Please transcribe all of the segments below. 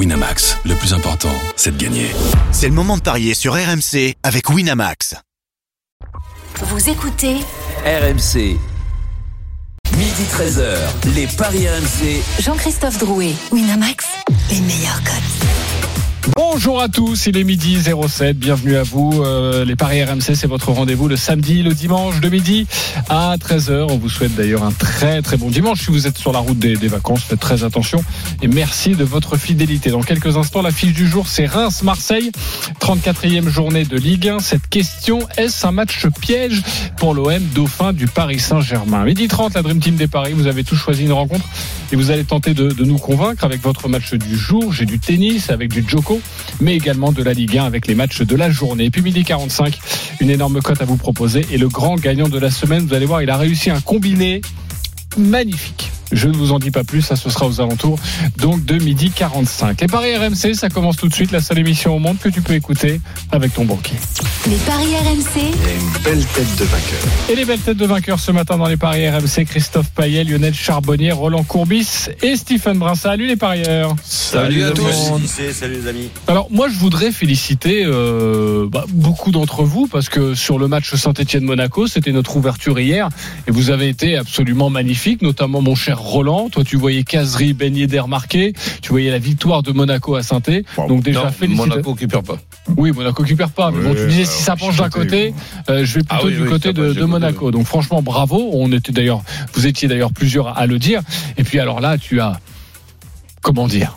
Winamax, le plus important, c'est de gagner. C'est le moment de parier sur RMC avec Winamax. Vous écoutez RMC. Midi 13h, les Paris RMC. Jean-Christophe Drouet, Winamax, les meilleurs codes. Bonjour à tous, il est midi 07, bienvenue à vous. Euh, les Paris RMC, c'est votre rendez-vous le samedi, le dimanche de midi à 13h. On vous souhaite d'ailleurs un très très bon dimanche. Si vous êtes sur la route des, vacances, faites très attention et merci de votre fidélité. Dans quelques instants, la fiche du jour, c'est Reims-Marseille, 34e journée de Ligue 1. Cette question, est-ce un match piège pour l'OM, dauphin du Paris Saint-Germain? Midi 30, la Dream Team des Paris, vous avez tous choisi une rencontre et vous allez tenter de, de nous convaincre avec votre match du jour. J'ai du tennis avec du Joko mais également de la Ligue 1 avec les matchs de la journée. Et puis midi 45, une énorme cote à vous proposer. Et le grand gagnant de la semaine, vous allez voir, il a réussi un combiné magnifique. Je ne vous en dis pas plus, ça ce sera aux alentours donc de midi 45. Et Paris RMC, ça commence tout de suite, la seule émission au monde que tu peux écouter avec ton banquier. Les paris RMC, une belle tête de vainqueur. Et les belles têtes de vainqueurs ce matin dans les paris RMC, Christophe Payet, Lionel Charbonnier, Roland Courbis et Stephen Brun. Salut les parieurs. Salut, à tous. Salut les amis. Alors moi je voudrais féliciter euh, bah, beaucoup d'entre vous parce que sur le match Saint-Etienne-Monaco, c'était notre ouverture hier et vous avez été absolument magnifique, notamment mon cher Roland. Toi tu voyais Casery, Ben Yedder marqué, tu voyais la victoire de Monaco à saint Donc déjà Non. Monaco qui perd pas. Oui, Monaco qui perd pas. Mais bon, Oui, tu disais si ça penche d'un côté, euh, je vais plutôt Ah oui, du oui, côté de, Monaco. côté. Donc franchement, bravo. On était d'ailleurs, vous étiez d'ailleurs plusieurs à le dire. Et puis alors là, tu as, comment dire?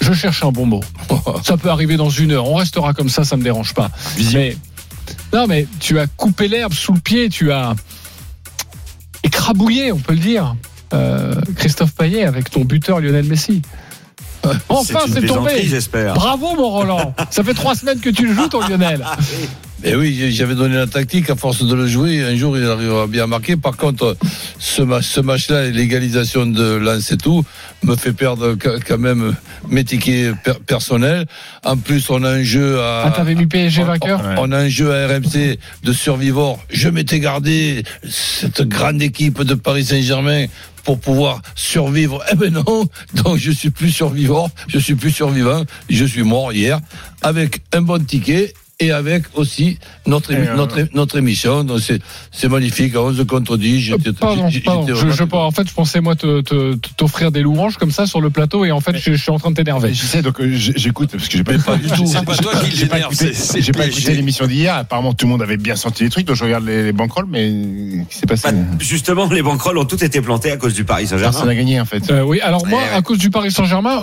Je cherche un bon mot. Ça peut arriver dans une heure. On restera comme ça, ça me dérange pas. Mais non, mais tu as coupé l'herbe sous le pied. Tu as écrabouillé, on peut le dire. Euh, Christophe Payet avec ton buteur Lionel Messi. Enfin, c'est tombé. j'espère. Bravo, mon Roland. Ça fait trois semaines que tu le joues, ton Lionel. Et oui, j'avais donné la tactique à force de le jouer. Un jour, il arrivera bien à marquer. Par contre, ce match, ce match-là, et l'égalisation de Lens et tout, me fait perdre quand même mes tickets per- personnels. En plus, on a un jeu à. Ah, t'avais mis PSG vainqueur On a un jeu à RMC de survivors. Je m'étais gardé cette grande équipe de Paris Saint-Germain pour pouvoir survivre. Eh ben non, donc je suis plus survivant, je suis plus survivant, je suis mort hier avec un bon ticket et avec aussi notre, émi- euh, notre, notre émission. Donc c'est, c'est magnifique, à 11 contre 10. J'étais, Euh, Pardon, pardon. Je, en fait, je pensais moi te- te- te- t'offrir des louanges comme ça sur le plateau et en fait, je, je suis en train de t'énerver. Je sais, donc euh, j- j'écoute parce que j'ai pas, pas du tout. j'ai C'est pas j'ai toi qui j'ai pas l'énerve, écouté- J'ai pas l'émission d'hier. Apparemment, tout le monde avait bien senti les trucs. Donc je regarde les, les banquerolles, mais qu'est-ce qui s'est passé? Bah, justement, les banquerolles ont toutes été plantées à cause du Paris Personne Saint-Germain. n'a gagné en fait. Euh, oui, alors moi, Ouais, ouais. à cause du Paris Saint-Germain,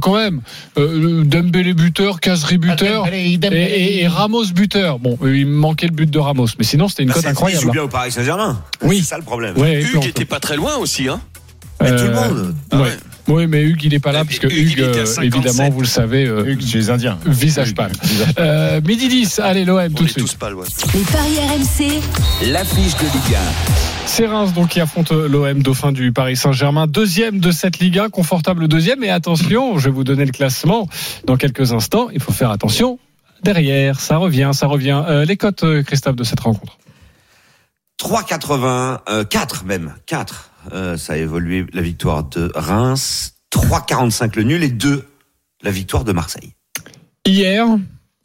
quand même euh, Dembélé buteur, Casery buteur et, et- et Ramos buteur. Bon, il me manquait le but de Ramos, mais sinon c'était une Bah, cote incroyable. jouent bien au Paris Saint-Germain. Oui. C'est ça le problème. Ouais, Hugues était pas très loin aussi, hein Mais tout euh, le monde. ouais. Oui, mais Hugues, il est pas là Ouais, parce que Hugues, il euh, 57. évidemment, vous le savez, euh, Hugues, chez les Indiens. visage pâle. Euh, midi 10, allez l'OM tout de suite. tous pâles, ouais. les paris RMC, L'affiche de Ligue C'est Reims donc qui affronte l'OM dauphin du Paris Saint-Germain, deuxième de cette Ligue 1, confortable deuxième. Et attention, je vais vous donner le classement dans quelques instants. Il faut faire attention. Derrière, ça revient, ça revient. Euh, les cotes, euh, Christophe, de cette rencontre. 3,80, euh, 4 même, 4. Euh, ça a évolué la victoire de Reims. 3,45 le nul et 2 la victoire de Marseille. Hier,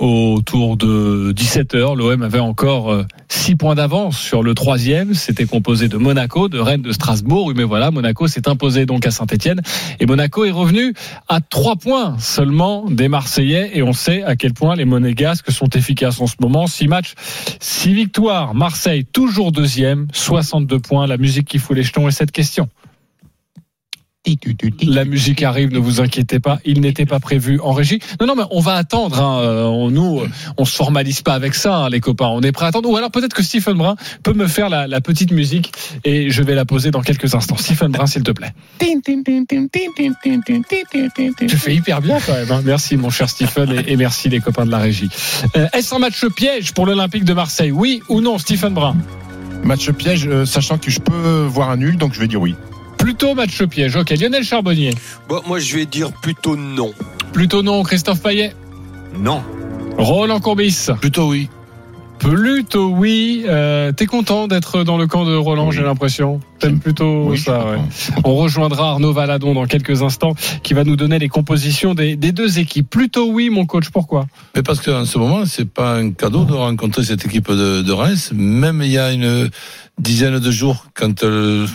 autour de 17h, l'OM avait encore 6 points d'avance sur le troisième. C'était composé de Monaco, de Rennes, de Strasbourg. Mais voilà, Monaco s'est imposé donc à Saint-Etienne. Et Monaco est revenu à 3 points seulement des Marseillais. Et on sait à quel point les Monégasques sont efficaces en ce moment. 6 matchs, 6 victoires. Marseille, toujours deuxième, 62 points. La musique qui fout les jetons et cette question. La musique arrive, ne vous inquiétez pas. Il n'était pas prévu en régie. Non, non, mais on va attendre. Hein. Euh, On, nous, euh, on se formalise pas avec ça, hein, les copains. On est prêt à attendre. Ou alors peut-être que Stephen Brun peut me faire la, la petite musique et je vais la poser dans quelques instants. Stephen Brun, s'il te plaît. Tu fais hyper bien quand même. hein. Merci, mon cher Stephen, et, et merci les copains de la régie. Euh, Est-ce un match piège pour l'Olympique de Marseille? Oui ou non, Stephen Brun? Match piège, euh, sachant que je peux voir un nul, donc je vais dire oui. Plutôt match piège. Ok, Lionel Charbonnier. Bon, moi, je vais dire plutôt non. Plutôt non, Christophe Payet. Non. Roland Courbis. Plutôt oui. Plutôt oui. Euh, T'es content d'être dans le camp de Roland, Oui. j'ai l'impression? T'aimes plutôt Oui, ça. ouais. On rejoindra Arnaud Valadon dans quelques instants, qui va nous donner les compositions des, des deux équipes. Plutôt oui, mon coach. Pourquoi? Mais parce qu'en ce moment, c'est pas un cadeau de rencontrer cette équipe de, de Reims. Même il y a une dizaine de jours, quand euh,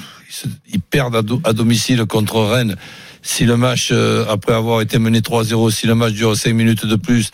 ils perdent à, do- à domicile contre Rennes, si le match, euh, après avoir été mené 3-0, si le match dure 5 minutes de plus,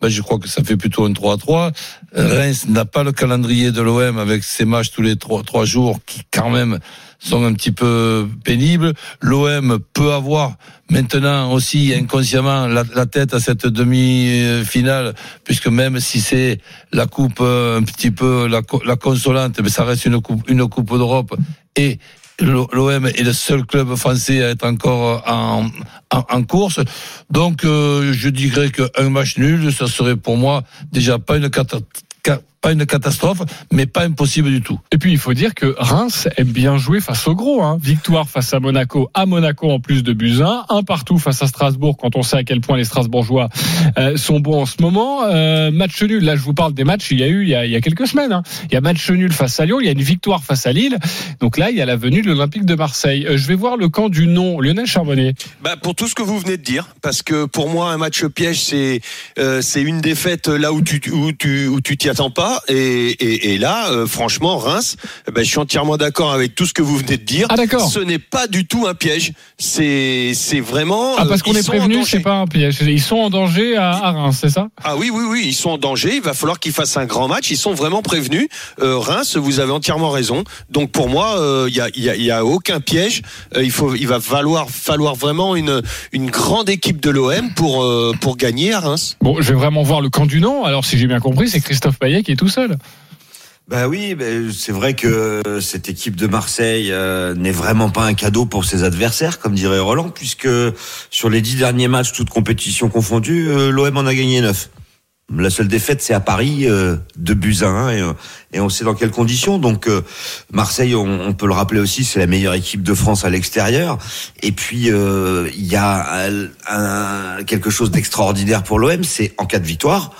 ben, je crois que ça fait plutôt un 3-3. Euh, Reims n'a pas le calendrier de l'OM avec ses matchs tous les 3, trois jours qui quand même sont un petit peu pénibles. L'OM peut avoir maintenant aussi inconsciemment la, tête à cette demi-finale, puisque même si c'est la coupe euh, un petit peu la consolante, mais ça reste une coupe, une coupe d'Europe et l'OM est le seul club français à être encore en, en, course. Donc, euh, je dirais qu'un match nul, ça serait pour moi déjà pas une cata- ca- pas une catastrophe, mais pas impossible du tout. Et puis il faut dire que Reims aime bien jouer face au gros. Hein. Victoire face à Monaco, à Monaco en plus de Buzyn, un partout face à Strasbourg quand on sait à quel point les Strasbourgeois euh, sont bons en ce moment. Euh, match nul, là je vous parle des matchs il y a eu il y a, il y a quelques semaines. Hein. Il y a match nul face à Lyon, il y a une victoire face à Lille. Donc là il y a la venue de l'Olympique de Marseille. Euh, je vais voir le camp du non, Lionel Charbonnier. Bah, pour tout ce que vous venez de dire, parce que pour moi un match piège c'est euh, c'est une défaite là où tu où tu où tu t'y attends pas et, et, et là euh, franchement Reims, eh ben, je suis entièrement d'accord avec tout ce que vous venez de dire. Ah, d'accord. Ce n'est pas du tout un piège, c'est c'est vraiment. Ah parce euh, qu'on ils est prévenu, c'est pas un piège. Ils sont en danger à, à Reims, c'est ça? Ah oui, oui, oui, ils sont en danger. Il va falloir qu'ils fassent un grand match. Ils sont vraiment prévenus. Euh, Reims, vous avez entièrement raison. Donc pour moi, euh, il y, a, il y, a, il y a aucun piège. Euh, il faut, il va falloir, falloir vraiment une, une grande équipe de l'OM pour, euh, pour gagner à Reims. Bon, je vais vraiment voir le camp du non. Alors si j'ai bien compris, c'est Christophe Payet qui est tout seul. Bah oui, c'est vrai que cette équipe de Marseille euh, n'est vraiment pas un cadeau pour ses adversaires, comme dirait Roland, puisque sur les dix derniers matchs, toutes compétitions confondues, euh, l'OM en a gagné neuf. La seule défaite, c'est à Paris, euh, de buts à un, et, et on sait dans quelles conditions. Donc euh, Marseille, on, peut le rappeler aussi, c'est la meilleure équipe de France à l'extérieur. Et puis euh, il y a un- quelque chose d'extraordinaire pour l'OM, c'est en cas de victoire,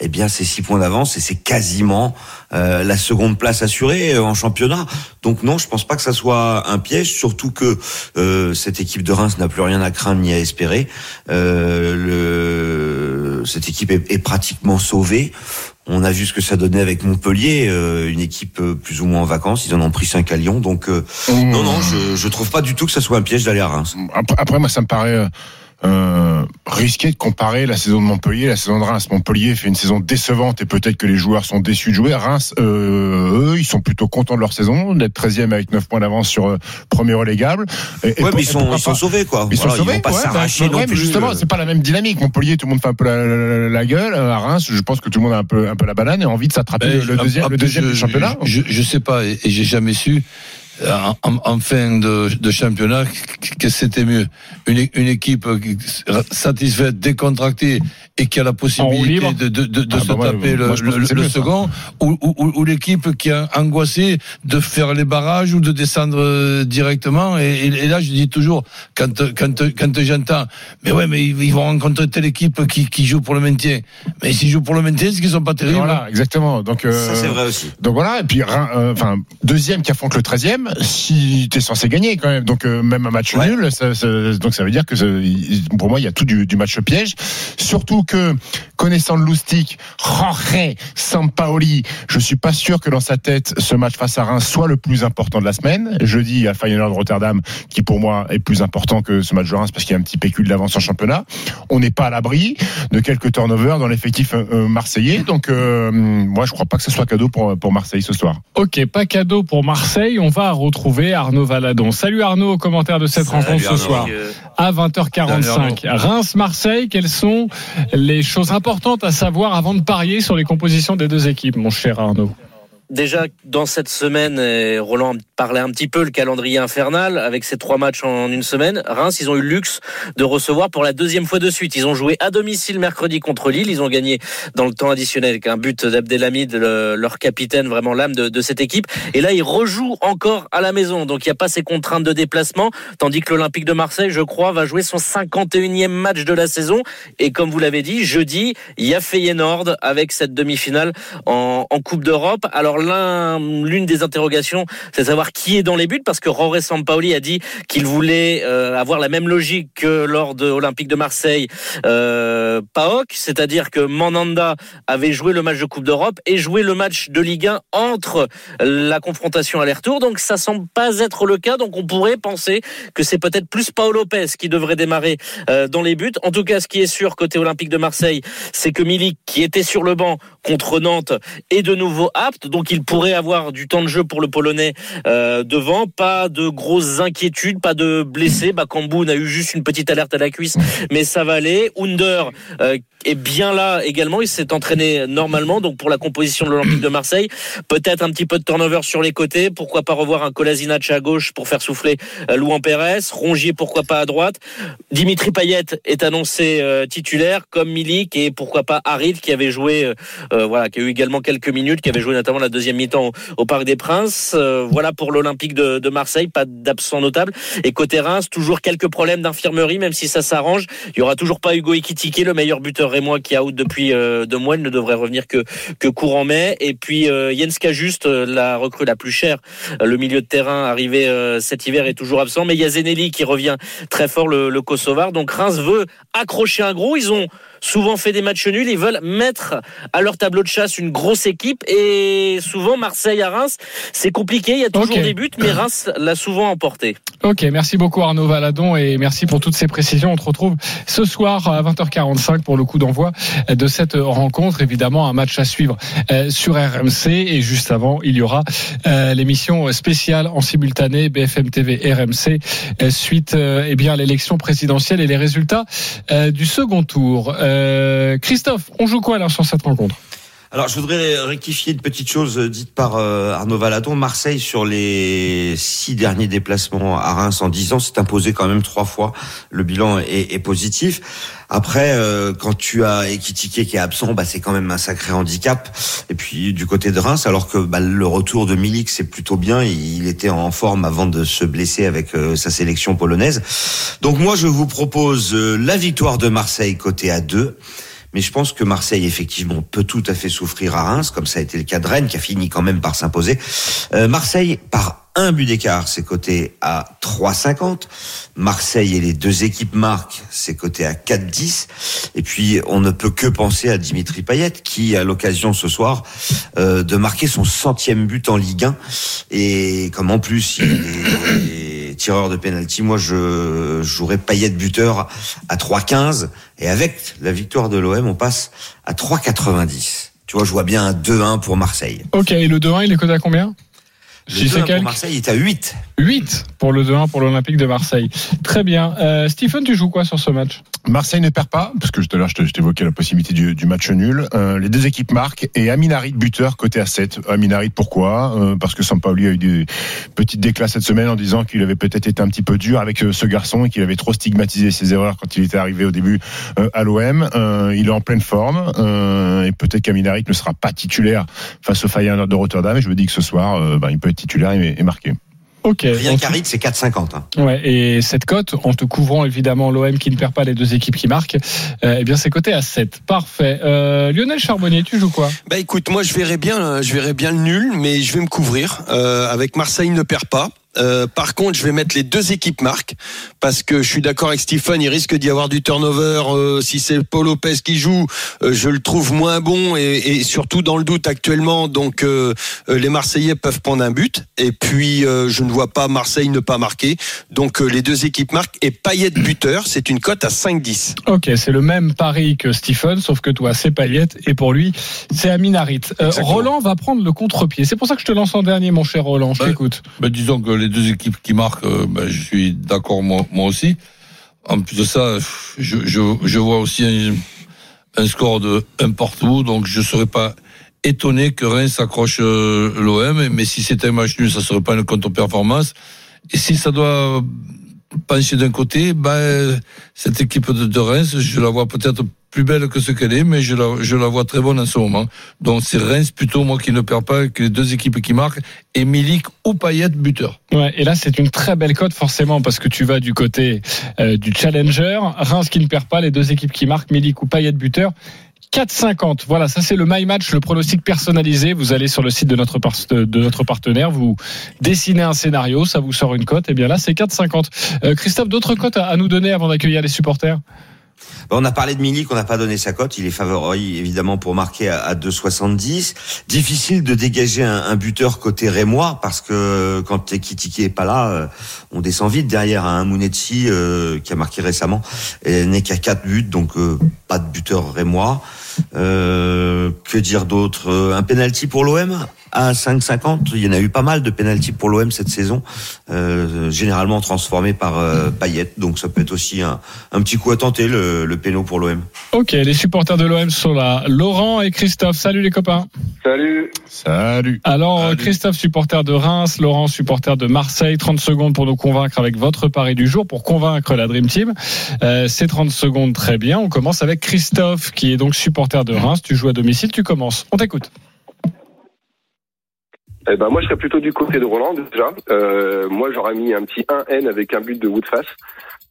eh bien c'est six points d'avance et c'est quasiment euh, la seconde place assurée euh, en championnat. Donc non, je pense pas que ça soit un piège, surtout que euh, cette équipe de Reims n'a plus rien à craindre ni à espérer. Euh, le, cette équipe est, est pratiquement sauvée. On a vu ce que ça donnait avec Montpellier, euh, une équipe euh, plus ou moins en vacances. Ils en ont pris cinq à Lyon. Donc euh, non, non, je, je trouve pas du tout que ça soit un piège d'aller à Reims. Après, après, moi, ça me paraît euh, risqué de comparer la saison de Montpellier la saison de Reims. Montpellier fait une saison décevante et peut-être que les joueurs sont déçus de jouer. Reims, euh, eux, ils sont plutôt contents de leur saison, d'être 13e avec 9 points d'avance sur euh, premier relégable. Et- et Ouais, pour- mais ils sont, ils sont sauvés quoi. Ils sont sauvés, vont pas ouais, s'arracher ouais, non mais plus. justement, euh. c'est pas la même dynamique. Montpellier, tout le monde fait un peu la, la- la gueule. À Reims, je pense que tout le monde a un peu, un peu la banane et a envie de s'attraper Ben, le, le deuxième, le deuxième je, du championnat. Je, je sais pas, et, et j'ai jamais su. Euh, En, en- en fin de, de championnat, que que c'était mieux? Une, une équipe qui- satisfaite, décontractée et qui a la possibilité de, de, de, de Ah, se bah, taper moi, le, second, ou, ou, ou- ou l'équipe qui a angoissé de faire les barrages ou de descendre euh, directement? Et, et- et là, je dis toujours, quand, quand, quand j'entends, mais ouais, mais ils ils vont rencontrer telle équipe qui, qui joue pour le maintien. Mais s'ils jouent pour le maintien, c'est qu'ils sont pas terribles. Voilà, exactement. Donc, euh, Ça c'est vrai aussi. Donc voilà, et puis euh, enfin deuxième qui affronte le 13e, si t'es censé gagner quand même, donc euh, même un match Ouais. nul, ça, ça- donc ça veut dire que il- pour moi il y a tout du, du match piège. Surtout que connaissant le loustic, Jorge Sampaoli, je suis pas sûr que dans sa tête ce match face à Reims soit le plus important de la semaine. Jeudi à Feyenoord Rotterdam, qui pour moi est plus important que ce match de Reims parce qu'il y a un petit pécule d'avance en championnat. On n'est pas à l'abri de quelques turnovers dans l'effectif euh, euh, marseillais, donc euh, moi je crois pas que ce soit cadeau pour pour Marseille ce soir. Ok, pas cadeau pour Marseille. On va retrouver Arnaud Valadon. Salut Arnaud, au commentaire de cette Salut rencontre ce soir. À 20h45. Reims-Marseille, quelles sont les choses importantes à savoir avant de parier sur les compositions des deux équipes, mon cher Arnaud? Déjà, dans cette semaine, Roland parlait un petit peu le calendrier infernal avec ces trois matchs en une semaine. Reims, ils ont eu le luxe de recevoir pour la deuxième fois de suite. Ils ont joué à domicile mercredi contre Lille. Ils ont gagné dans le temps additionnel avec un but d'Abdelhamid, le- leur capitaine, vraiment l'âme de, cette équipe. Et là, ils rejouent encore à la maison. Donc, il n'y a pas ces contraintes de déplacement. Tandis que l'Olympique de Marseille, je crois, va jouer son 51e match de la saison. Et comme vous l'avez dit, jeudi, il y a Feyenoord avec cette demi-finale en, Coupe d'Europe. Alors, l'un, l'une des interrogations, c'est de qui est dans les buts parce que Roré Sampaoli a dit qu'il voulait euh, avoir la même logique que lors de Olympique de Marseille, euh, PAOK, c'est-à-dire que Mandanda avait joué le match de Coupe d'Europe et joué le match de Ligue 1 entre la confrontation aller-retour. Donc ça semble pas être le cas. Donc on pourrait penser que c'est peut-être plus Paolo Lopez qui devrait démarrer euh, dans les buts. En tout cas, ce qui est sûr côté Olympique de Marseille, c'est que Milik, qui était sur le banc contre Nantes, est de nouveau apte. Donc il pourrait avoir du temps de jeu pour le Polonais euh, devant. Pas de grosses inquiétudes, pas de blessés. Bakambu a eu juste une petite alerte à la cuisse, mais ça va aller. Under euh, est bien là également. Il s'est entraîné normalement. Donc pour la composition de l'Olympique de Marseille, peut-être un petit peu de turnover sur les côtés. Pourquoi pas revoir un Kolasinac à gauche pour faire souffler euh, Louan Pérez. Rongier, pourquoi pas à droite. Dimitri Payet est annoncé euh, titulaire, comme Milik et pourquoi pas Harit qui avait joué, euh, euh, voilà, qui a eu également quelques minutes, qui avait joué notamment la deuxième mi-temps au, au Parc des Princes. Euh, voilà pour l'Olympique de, Marseille, pas d'absent notable. Et côté Reims, toujours quelques problèmes d'infirmerie, même si ça s'arrange. Il y aura toujours pas Hugo Ekitike, le meilleur buteur rémois qui est out depuis euh, deux mois. Il ne devrait revenir que que courant mai. Et puis euh, Jens euh, la recrue la plus chère, euh, le milieu de terrain arrivé cet hiver est toujours absent. Mais il y a Zenelli qui revient très fort, le, le Kosovar. Donc Reims veut accrocher un gros. Ils ont souvent fait des matchs nuls. Ils veulent mettre à leur tableau de chasse une grosse équipe. Et souvent, Marseille à Reims, c'est compliqué. Il y a toujours des buts, mais Reims l'a souvent emporté. Ok, merci beaucoup Arnaud Valadon et merci pour toutes ces précisions. On te retrouve ce soir à 20h45 pour le coup d'envoi de cette rencontre. Évidemment, un match à suivre euh, sur RMC et juste avant, il y aura euh, l'émission spéciale en simultané BFM TV RMC euh, suite eh bien à l'élection présidentielle et les résultats du second tour. Euh, Christophe, on joue quoi là sur cette rencontre? Alors, je voudrais rectifier une petite chose dite par euh, Arnaud Valadon. Marseille, sur les six derniers déplacements à Reims en dix ans, s'est imposé quand même trois fois. Le bilan est, positif. Après, euh, quand tu as Ekitike qui est absent, bah, c'est quand même un sacré handicap. Et puis du côté de Reims, alors que bah, le retour de Milik, c'est plutôt bien. Il était en forme avant de se blesser avec euh, sa sélection polonaise. Donc moi, je vous propose euh, la victoire de Marseille côté à 2 mais je pense que Marseille, effectivement, peut tout à fait souffrir à Reims, comme ça a été le cas de Rennes, qui a fini quand même par s'imposer. Euh, Marseille, par un but d'écart, c'est coté à 3,50. Marseille et les deux équipes marquent, c'est coté à 4,10. Et puis, on ne peut que penser à Dimitri Payet, qui a l'occasion ce soir euh, de marquer son centième but en Ligue 1. Et comme en plus, il est tireur de pénalty, moi, je jouerais Payet buteur à 3,15. Et avec la victoire de l'OM, on passe à 3,90. Tu vois, je vois bien un 2-1 pour Marseille. Ok, et le 2-1, il est coté à combien? Le Si c'est 2-1 pour Marseille est à 8. 8 pour le 2-1 pour l'Olympique de Marseille. Très bien. Euh, Stephen, tu joues quoi sur ce match? Marseille ne perd pas, parce que tout à l'heure je te- je t'évoquais la possibilité du, du match nul. Euh, les deux équipes marquent et Aminarit buteur côté à 7. Aminarit pourquoi? Euh, Parce que Sampaoli a eu des petites déclats cette semaine en disant qu'il avait peut-être été un petit peu dur avec ce garçon et qu'il avait trop stigmatisé ses erreurs quand il était arrivé au début euh, à l'OM. Euh, il est en pleine forme euh, et peut-être qu'Aminarit ne sera pas titulaire face au Feyenoord de Rotterdam. Et je me dis que ce soir, euh, ben, il peut être titulaire et, et marquer. Ok. Rien qu'Arit, c'est 4,50. Hein. Ouais, et cette cote, en te couvrant évidemment l'OM qui ne perd pas les deux équipes qui marquent, euh, eh bien c'est coté à 7. Parfait. Euh, Lionel Charbonnier, tu joues quoi? Bah écoute, moi je verrais bien, euh, je verrais bien le nul, mais je vais me couvrir. Euh, avec Marseille ne perd pas. Euh, par contre, je vais mettre les deux équipes marques parce que je suis d'accord avec Stephen. Il risque d'y avoir du turnover. euh, si c'est Paul Lopez qui joue, euh, je le trouve moins bon et, et surtout dans le doute actuellement. Donc, les Marseillais peuvent prendre un but. Et puis, euh, je ne vois pas Marseille ne pas marquer. Donc, euh, les deux équipes marquent et Payet buteur. C'est une cote à 5-10. Ok, c'est le même pari que Stephen, sauf que toi c'est Payet et pour lui c'est Aminarit. Euh. Roland va prendre le contre-pied. C'est pour ça que je te lance en dernier, mon cher Roland. Je Ouais. t'écoute. Ben, disons que les deux équipes qui marquent, euh, ben, je suis d'accord moi, aussi. En plus de ça, je, vois aussi un, score de un partout, donc je ne serais pas étonné que Reims accroche euh, l'OM, mais si c'était un match nul, ça serait pas une contre-performance. Et si ça doit pencher d'un côté, ben, cette équipe de, de Reims, je la vois peut-être plus belle que ce qu'elle est, mais je la, vois très bonne en ce moment. Donc c'est Reims plutôt, moi, qui ne perd pas, que les deux équipes qui marquent, et Milik ou Payet buteur. Ouais, et là, c'est une très belle cote, forcément, parce que tu vas du côté euh, du challenger. Reims qui ne perd pas, les deux équipes qui marquent, Milik ou Payet buteur. 4,50. Voilà, ça c'est le My Match, le pronostic personnalisé. Vous allez sur le site de notre, partenaire, vous dessinez un scénario, ça vous sort une cote. Et bien là, c'est 4,50. Euh, Christophe, d'autres cotes à, nous donner avant d'accueillir les supporters? On a parlé de Milik, on n'a pas donné sa cote. Il est favori évidemment pour marquer à, à 2,70. Difficile de dégager un, buteur côté rémois parce que quand Ekitike est pas là, euh, on descend vite derrière un Mounetsi euh, qui a marqué récemment n'est qu'à 4 buts, donc euh, pas de buteur rémois. Euh, que dire d'autre? Euh, Un penalty pour l'OM à 5,50. Il y en a eu pas mal de penalty pour l'OM cette saison, euh, généralement transformés par euh, Payet. Donc ça peut être aussi un, un petit coup à tenter le, le péno pour l'OM. Ok, les supporters de l'OM sont là. Laurent et Christophe, salut les copains. Salut. Salut. Alors, Christophe, supporter de Reims, Laurent, supporter de Marseille, 30 secondes pour nous convaincre avec votre pari du jour, pour convaincre la Dream Team. Euh, c'est 30 secondes, très bien. On commence avec Christophe, qui est donc supporter de Reims. Tu joues à domicile, tu commences. On t'écoute. Eh ben moi je serais plutôt du côté de Roland déjà. Euh, moi j'aurais mis un petit 1N avec un but de Woodface.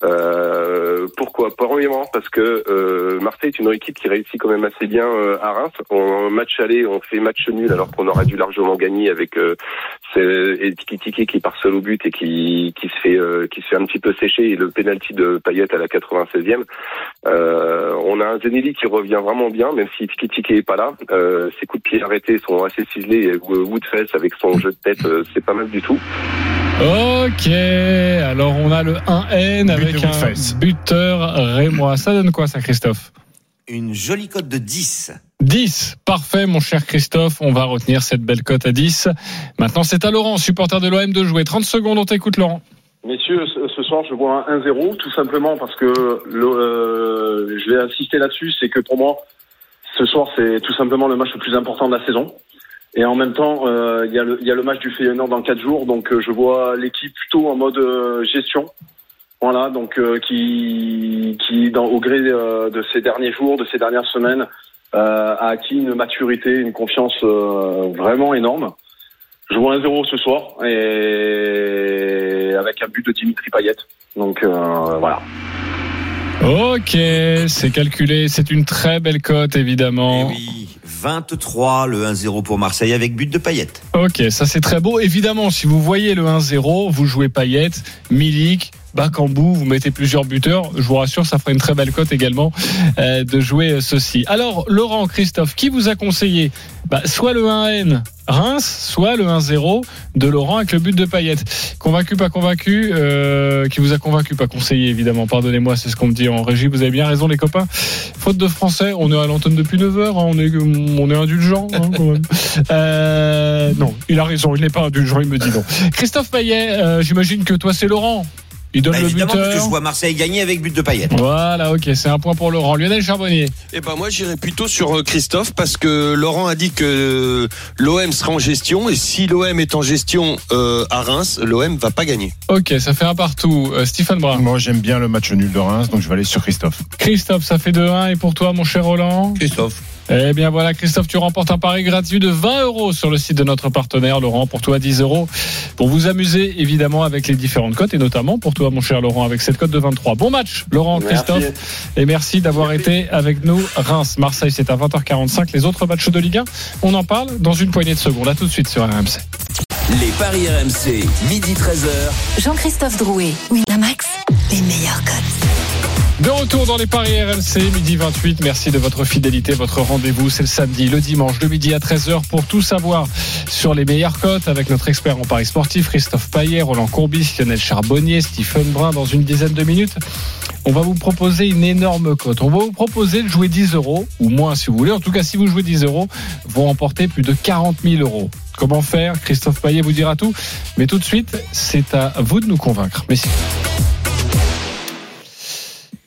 Euh, pourquoi? Premièrement parce que euh, Marseille est une équipe qui réussit quand même assez bien euh, à Reims. En match aller, on fait match nul alors qu'on aurait dû largement gagner avec euh, Tiki qui part seul au but et qui, qui se fait euh, qui se fait un petit peu sécher et le penalty de Payet à la 96e. Euh, on a un Zenili qui revient vraiment bien même si Tiki est pas là. Euh, ses coups de pied arrêtés sont assez ciselés et Woodface avec son jeu de tête c'est pas mal du tout. Ok, alors on a le 1N avec un Woodface. buteur rémois. Ça donne quoi ça, Christophe Une jolie cote de 10. 10. Parfait, mon cher Christophe. On va retenir cette belle cote à 10. Maintenant, c'est à Laurent, supporter de l'OM, de jouer. 30 secondes, on t'écoute, Laurent. Messieurs, ce, ce soir, je vois un 1-0, tout simplement parce que le, euh, je vais insister là-dessus, c'est que pour moi, ce soir, c'est tout simplement le match le plus important de la saison. Et en même temps, euh, il y, le- il y a le match du Feyenoord dans quatre jours, donc euh, je vois l'équipe plutôt en mode euh, gestion. Voilà, donc euh, qui, qui dans, au gré euh, de ces derniers jours, de ces dernières semaines, euh, a acquis une maturité, une confiance euh, vraiment énorme. Je vois un 0 ce soir et avec un but de Dimitri Payet. Donc euh, voilà. Ok, c'est calculé. C'est une très belle cote, évidemment. Eh oui, 23 le 1-0 pour Marseille avec but de Payet. Ok, ça c'est très beau. Évidemment, si vous voyez le 1-0, vous jouez Payet, Milik, Bakambu, vous mettez plusieurs buteurs. Je vous rassure, ça fera une très belle cote également euh, de jouer ceci. Alors, Laurent, Christophe, qui vous a conseillé bah, Soit le 1N Reims, soit le 1-0 de Laurent avec le but de Payet. Convaincu, pas convaincu euh, Qui vous a convaincu, pas conseillé, évidemment. Pardonnez-moi, c'est ce qu'on me dit en régie. Vous avez bien raison, les copains. Faute de français, on est à l'antenne depuis 9h, on est, on est indulgent hein, quand même. Euh, non, il a raison, il n'est pas indulgent, il me dit non. Christophe Payet, euh, j'imagine que toi c'est Laurent. Il donne Bah, le évidemment, parce que je vois Marseille gagner avec but de Payet. Voilà, ok, c'est un point pour Laurent. Lionel Charbonnier. Eh ben moi j'irais plutôt sur euh, Christophe parce que Laurent a dit que l'OM sera en gestion et si l'OM est en gestion euh, à Reims, l'OM va pas gagner. Ok, ça fait un partout. Euh, Stephen Brun. Moi, j'aime bien le match nul de Reims, donc je vais aller sur Christophe. Christophe, ça fait 2-1. Et pour toi, mon cher Roland? Christophe. Eh bien voilà, Christophe, tu remportes un pari gratuit de 20 euros sur le site de notre partenaire, Laurent. Pour toi, 10 euros. Pour vous amuser, évidemment, avec les différentes cotes et notamment pour toi, mon cher Laurent, avec cette cote de 23. Bon match, Laurent, Merci. Christophe. Et merci d'avoir été avec nous. Reims, Marseille, c'est à 20h45. Les autres matchs de Ligue 1, on en parle dans une poignée de secondes. À tout de suite sur RMC. Les paris RMC, midi 13h. Jean-Christophe Drouet, Winamax, les meilleurs cotes. De retour dans les paris RMC, midi 28. Merci de votre fidélité, votre rendez-vous. C'est le samedi, le dimanche, de midi à 13h pour tout savoir sur les meilleures cotes avec notre expert en paris sportif, Christophe Paillet, Roland Courbis, Lionel Charbonnier, Stephen Brun. Dans une dizaine de minutes, on va vous proposer une énorme cote. On va vous proposer de jouer 10 euros, ou moins si vous voulez. En tout cas, si vous jouez 10 euros, vous remportez plus de 40 000 euros. Comment faire? Christophe Paillet vous dira tout. Mais tout de suite, c'est à vous de nous convaincre. Messieurs.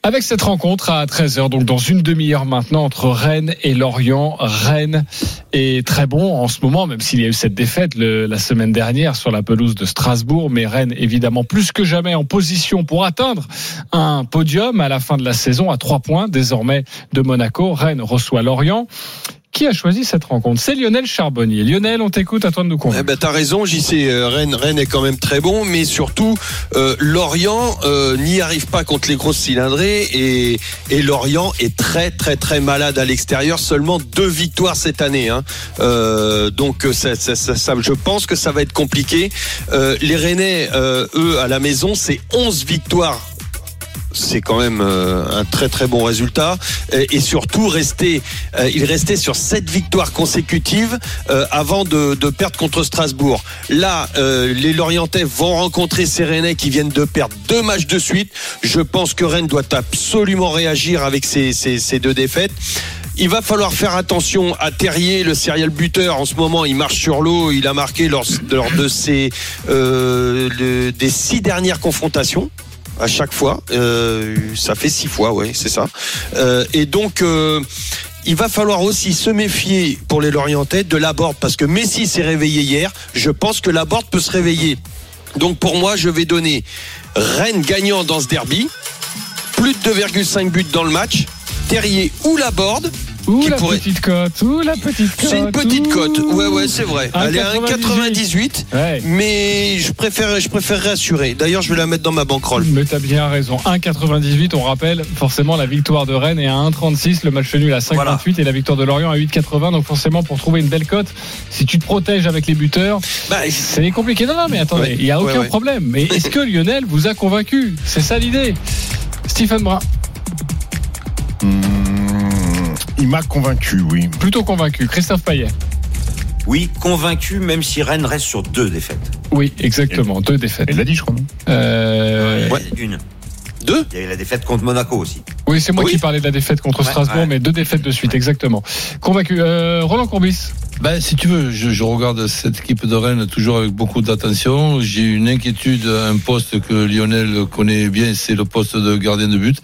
Avec cette rencontre à 13h, donc dans une demi-heure maintenant, entre Rennes et Lorient. Rennes est très bon en ce moment, même s'il y a eu cette défaite la semaine dernière sur la pelouse de Strasbourg. Mais Rennes, évidemment, plus que jamais en position pour atteindre un podium à la fin de la saison à trois points désormais de Monaco. Rennes reçoit Lorient. Qui a choisi cette rencontre? C'est Lionel Charbonnier. Lionel, on t'écoute, à toi de nous Eh convaincre. ben, t'as raison, j'y sais, euh, Rennes, Rennes est quand même très bon, mais surtout, euh, Lorient euh, n'y arrive pas contre les grosses cylindrées et, et Lorient est très très très malade à l'extérieur, seulement deux victoires cette année. Hein. Euh, donc ça, ça- ça- ça- je pense que ça va être compliqué. Euh, les Rennais, euh, eux, à la maison, c'est 11 victoires c'est quand même euh, un très très bon résultat et, surtout rester euh, il restait sur sept victoires consécutives euh, avant de, perdre contre Strasbourg. Là, les Lorientais vont rencontrer ces qui viennent de perdre deux matchs de suite. Je pense que Rennes doit absolument réagir avec ces, deux défaites. Il va falloir faire attention à Terrier, le serial buteur. En ce moment, il marche sur l'eau. Il a marqué lors, de ses des six dernières confrontations à chaque fois. Euh, ça fait six fois, ouais, c'est ça. Euh, et donc. euh, il va falloir aussi se méfier pour les Lorientais de la Borde parce que Messi s'est réveillé hier. Je pense que la Borde peut se réveiller. Donc pour moi, je vais donner Rennes gagnant dans ce derby, plus de 2,5 buts dans le match, Terrier ou la. Ouh qui la pourrait- petite cote, ouh la petite cote. C'est une petite cote, ouais ouais c'est vrai. Un Elle est à 1,98, Ouais. mais je préfère je préférerais assurer. D'ailleurs, je vais la mettre dans ma banquerolle. Mais t'as bien raison. 1,98, on rappelle forcément la victoire de Rennes est à 1,36, le match nul à 5,28 Voilà. et la victoire de Lorient à 8,80. Donc forcément pour trouver une belle cote, si tu te protèges avec les buteurs, Bah, c'est compliqué. Non, non, mais attendez, Ouais. il n'y a aucun Ouais, ouais. problème. Mais est-ce que Lionel vous a convaincu? C'est ça l'idée. Stephen Brun, Hum, il m'a convaincu, oui. plutôt convaincu. Christophe Payet. Oui, convaincu, même si Rennes reste sur deux défaites. Oui, exactement. Deux défaites. Il l'a dit, je crois. non Euh, Ouais, Une. Deux Il y a eu la défaite contre Monaco aussi. Oui, c'est moi Oui. qui parlais de la défaite contre Ouais, Strasbourg, ouais. mais deux défaites de suite, exactement. Convaincu. Euh, Roland Courbis. Ben, si tu veux, je, je regarde cette équipe de Rennes toujours avec beaucoup d'attention. J'ai une inquiétude à un poste que Lionel connaît bien, c'est le poste de gardien de but.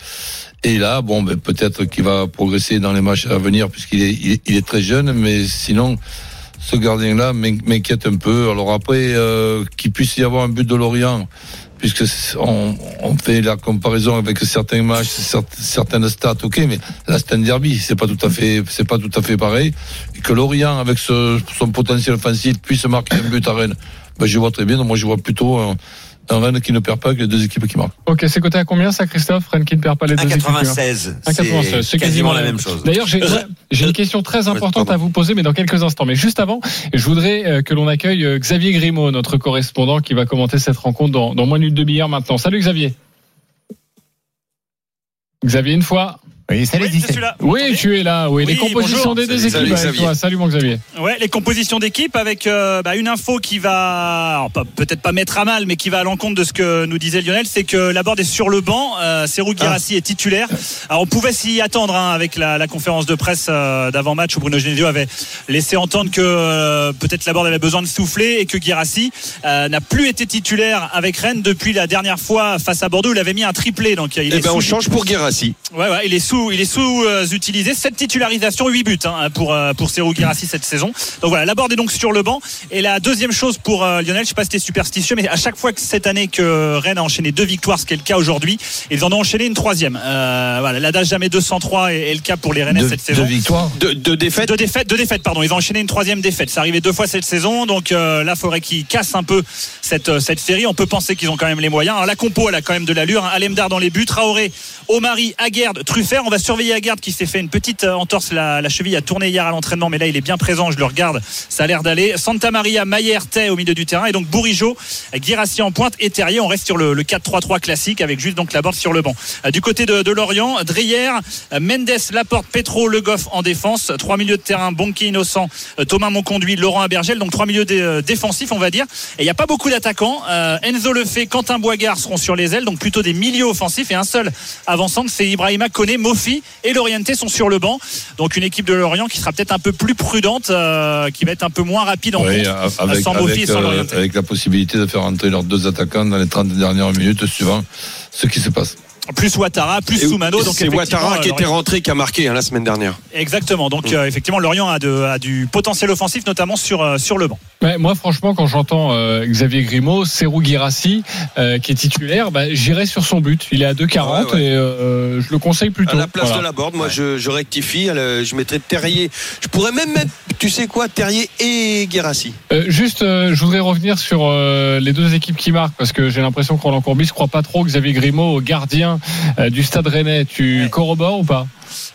Et là, bon, ben, peut-être qu'il va progresser dans les matchs à venir puisqu'il est, il il est très jeune, mais sinon, ce gardien-là m'in- m'inquiète un peu. Alors après, euh, qu'il puisse y avoir un but de Lorient, puisque on, on fait la comparaison avec certains matchs, cer- certaines stats, ok, mais là c'est derby, c'est pas tout à fait, c'est pas tout à fait pareil. Et que Lorient, avec ce- son potentiel offensif, puisse marquer un but à Rennes, ben, je vois très bien. Donc moi, je vois plutôt un, un Rennes qui ne perd pas que les deux équipes qui marquent. Ok, c'est coté à combien ça, Christophe? Rennes qui ne perd pas les deux équipes 1,96. 1,96, c'est quasiment la même chose. D'ailleurs, j'ai une question très importante à vous poser, mais dans quelques instants. Mais juste avant, je voudrais euh, que l'on accueille euh, Xavier Grimaud, notre correspondant, qui va commenter cette rencontre dans, dans moins d'une demi-heure maintenant. Salut Xavier. Xavier, une fois. Oui, salut, Oui, je suis là. Vous Oui, m'entendez tu es là. Oui, Oui, les compositions bonjour. des deux Salut, équipes salut, toi. Mon Xavier. Ouais, les compositions d'équipe avec euh, bah, une info qui va peut-être pas mettre à mal, mais qui va à l'encontre de ce que nous disait Lionel, c'est que Laborde est sur le banc. Euh, Serou Guirassi est titulaire. Alors on pouvait s'y attendre hein, avec la, la conférence de presse euh, d'avant-match où Bruno Genesio avait laissé entendre que euh, peut-être Laborde avait besoin de souffler et que Guirassi euh, n'a plus été titulaire avec Rennes depuis la dernière fois face à Bordeaux. où Il avait mis un triplé, donc il Eh est ben, on change pour Guérassi. Ouais, ouais, il est sous, il est sous euh, utilisé. Cette titularisation, 8 buts hein, pour euh, pour Serou Guirassi cette saison. Donc voilà, Laborde est donc sur le banc. Et la deuxième chose pour euh, Lionel, je sais pas si t'es superstitieux, mais à chaque fois que cette année que Rennes a enchaîné deux victoires, ce qui est le cas aujourd'hui, ils en ont enchaîné une troisième. Euh, voilà, l'adage jamais 203 est, est le cas pour les Rennais Deux, cette deux saison. victoires. De, de défaite Deux défaites, deux défaites, pardon. Ils ont enchaîné une troisième défaite. C'est arrivé deux fois cette saison, donc euh, là, faudrait qu'ils cassent un peu cette cette série. On peut penser qu'ils ont quand même les moyens. Alors, la compo, elle a quand même de l'allure. Hein. Alemdar dans les buts, Traoré, Omari, Aguerd, Truffert. On va surveiller Aguerd qui s'est fait une petite euh, entorse la, cheville, a tourné hier à l'entraînement, mais là, il est bien présent. Je le regarde, ça a l'air d'aller. Santa Maria, Mayer, Tay au milieu du terrain, et donc Bourigeau, Guirassi en pointe et Terrier. On reste sur le, le 4-3-3 classique avec juste donc la borde sur le banc. Euh, Du côté de, Lorient, Dreyer, euh, Mendes, Laporte, Petro, Le Goff en défense. Trois milieux de terrain, Bonke Innocent, Thomas Monconduit, Laurent Abergel. Donc trois milieux dé- défensifs, on va dire. Et il n'y a pas beaucoup d'attaquants. Euh, Enzo Lefebvre, Quentin Boigard seront sur les ailes, donc plutôt des milieux offensifs. Et un seul avançant, c'est Ibrahima Koné, Mofi et Lorienté sont sur le banc. Donc une équipe de Lorient qui sera peut-être un peu plus prudente, euh, qui va être un peu moins rapide en Oui, contre, avec, sans Mofi et sans euh, Lorienté. avec la possibilité de faire entrer leurs deux attaquants dans les 30 dernières minutes suivant ce qui se passe. Plus Ouattara, plus Et Soumano. Donc C'est Ouattara qui euh, était rentré, qui a marqué hein, la semaine dernière. Exactement. Donc euh, effectivement, Lorient a, de- a du potentiel offensif, notamment sur, euh, sur le banc. Ouais, moi, franchement, quand j'entends euh, Xavier Grimaud, Serou Girassi, euh, qui est titulaire, bah, j'irai sur son but. Il est à 2,40 Ouais, ouais. et euh, je le conseille plutôt. À la place Voilà. de la board, moi je, je rectifie, je mettrais Terrier. Je pourrais même mettre, tu sais quoi, Terrier et Guérassi. Euh, juste, euh, je voudrais revenir sur euh, les deux équipes qui marquent parce que j'ai l'impression que Roland Courbis ne croit pas trop Xavier Grimaud au gardien du Stade Rennais. Tu corrobores ou pas?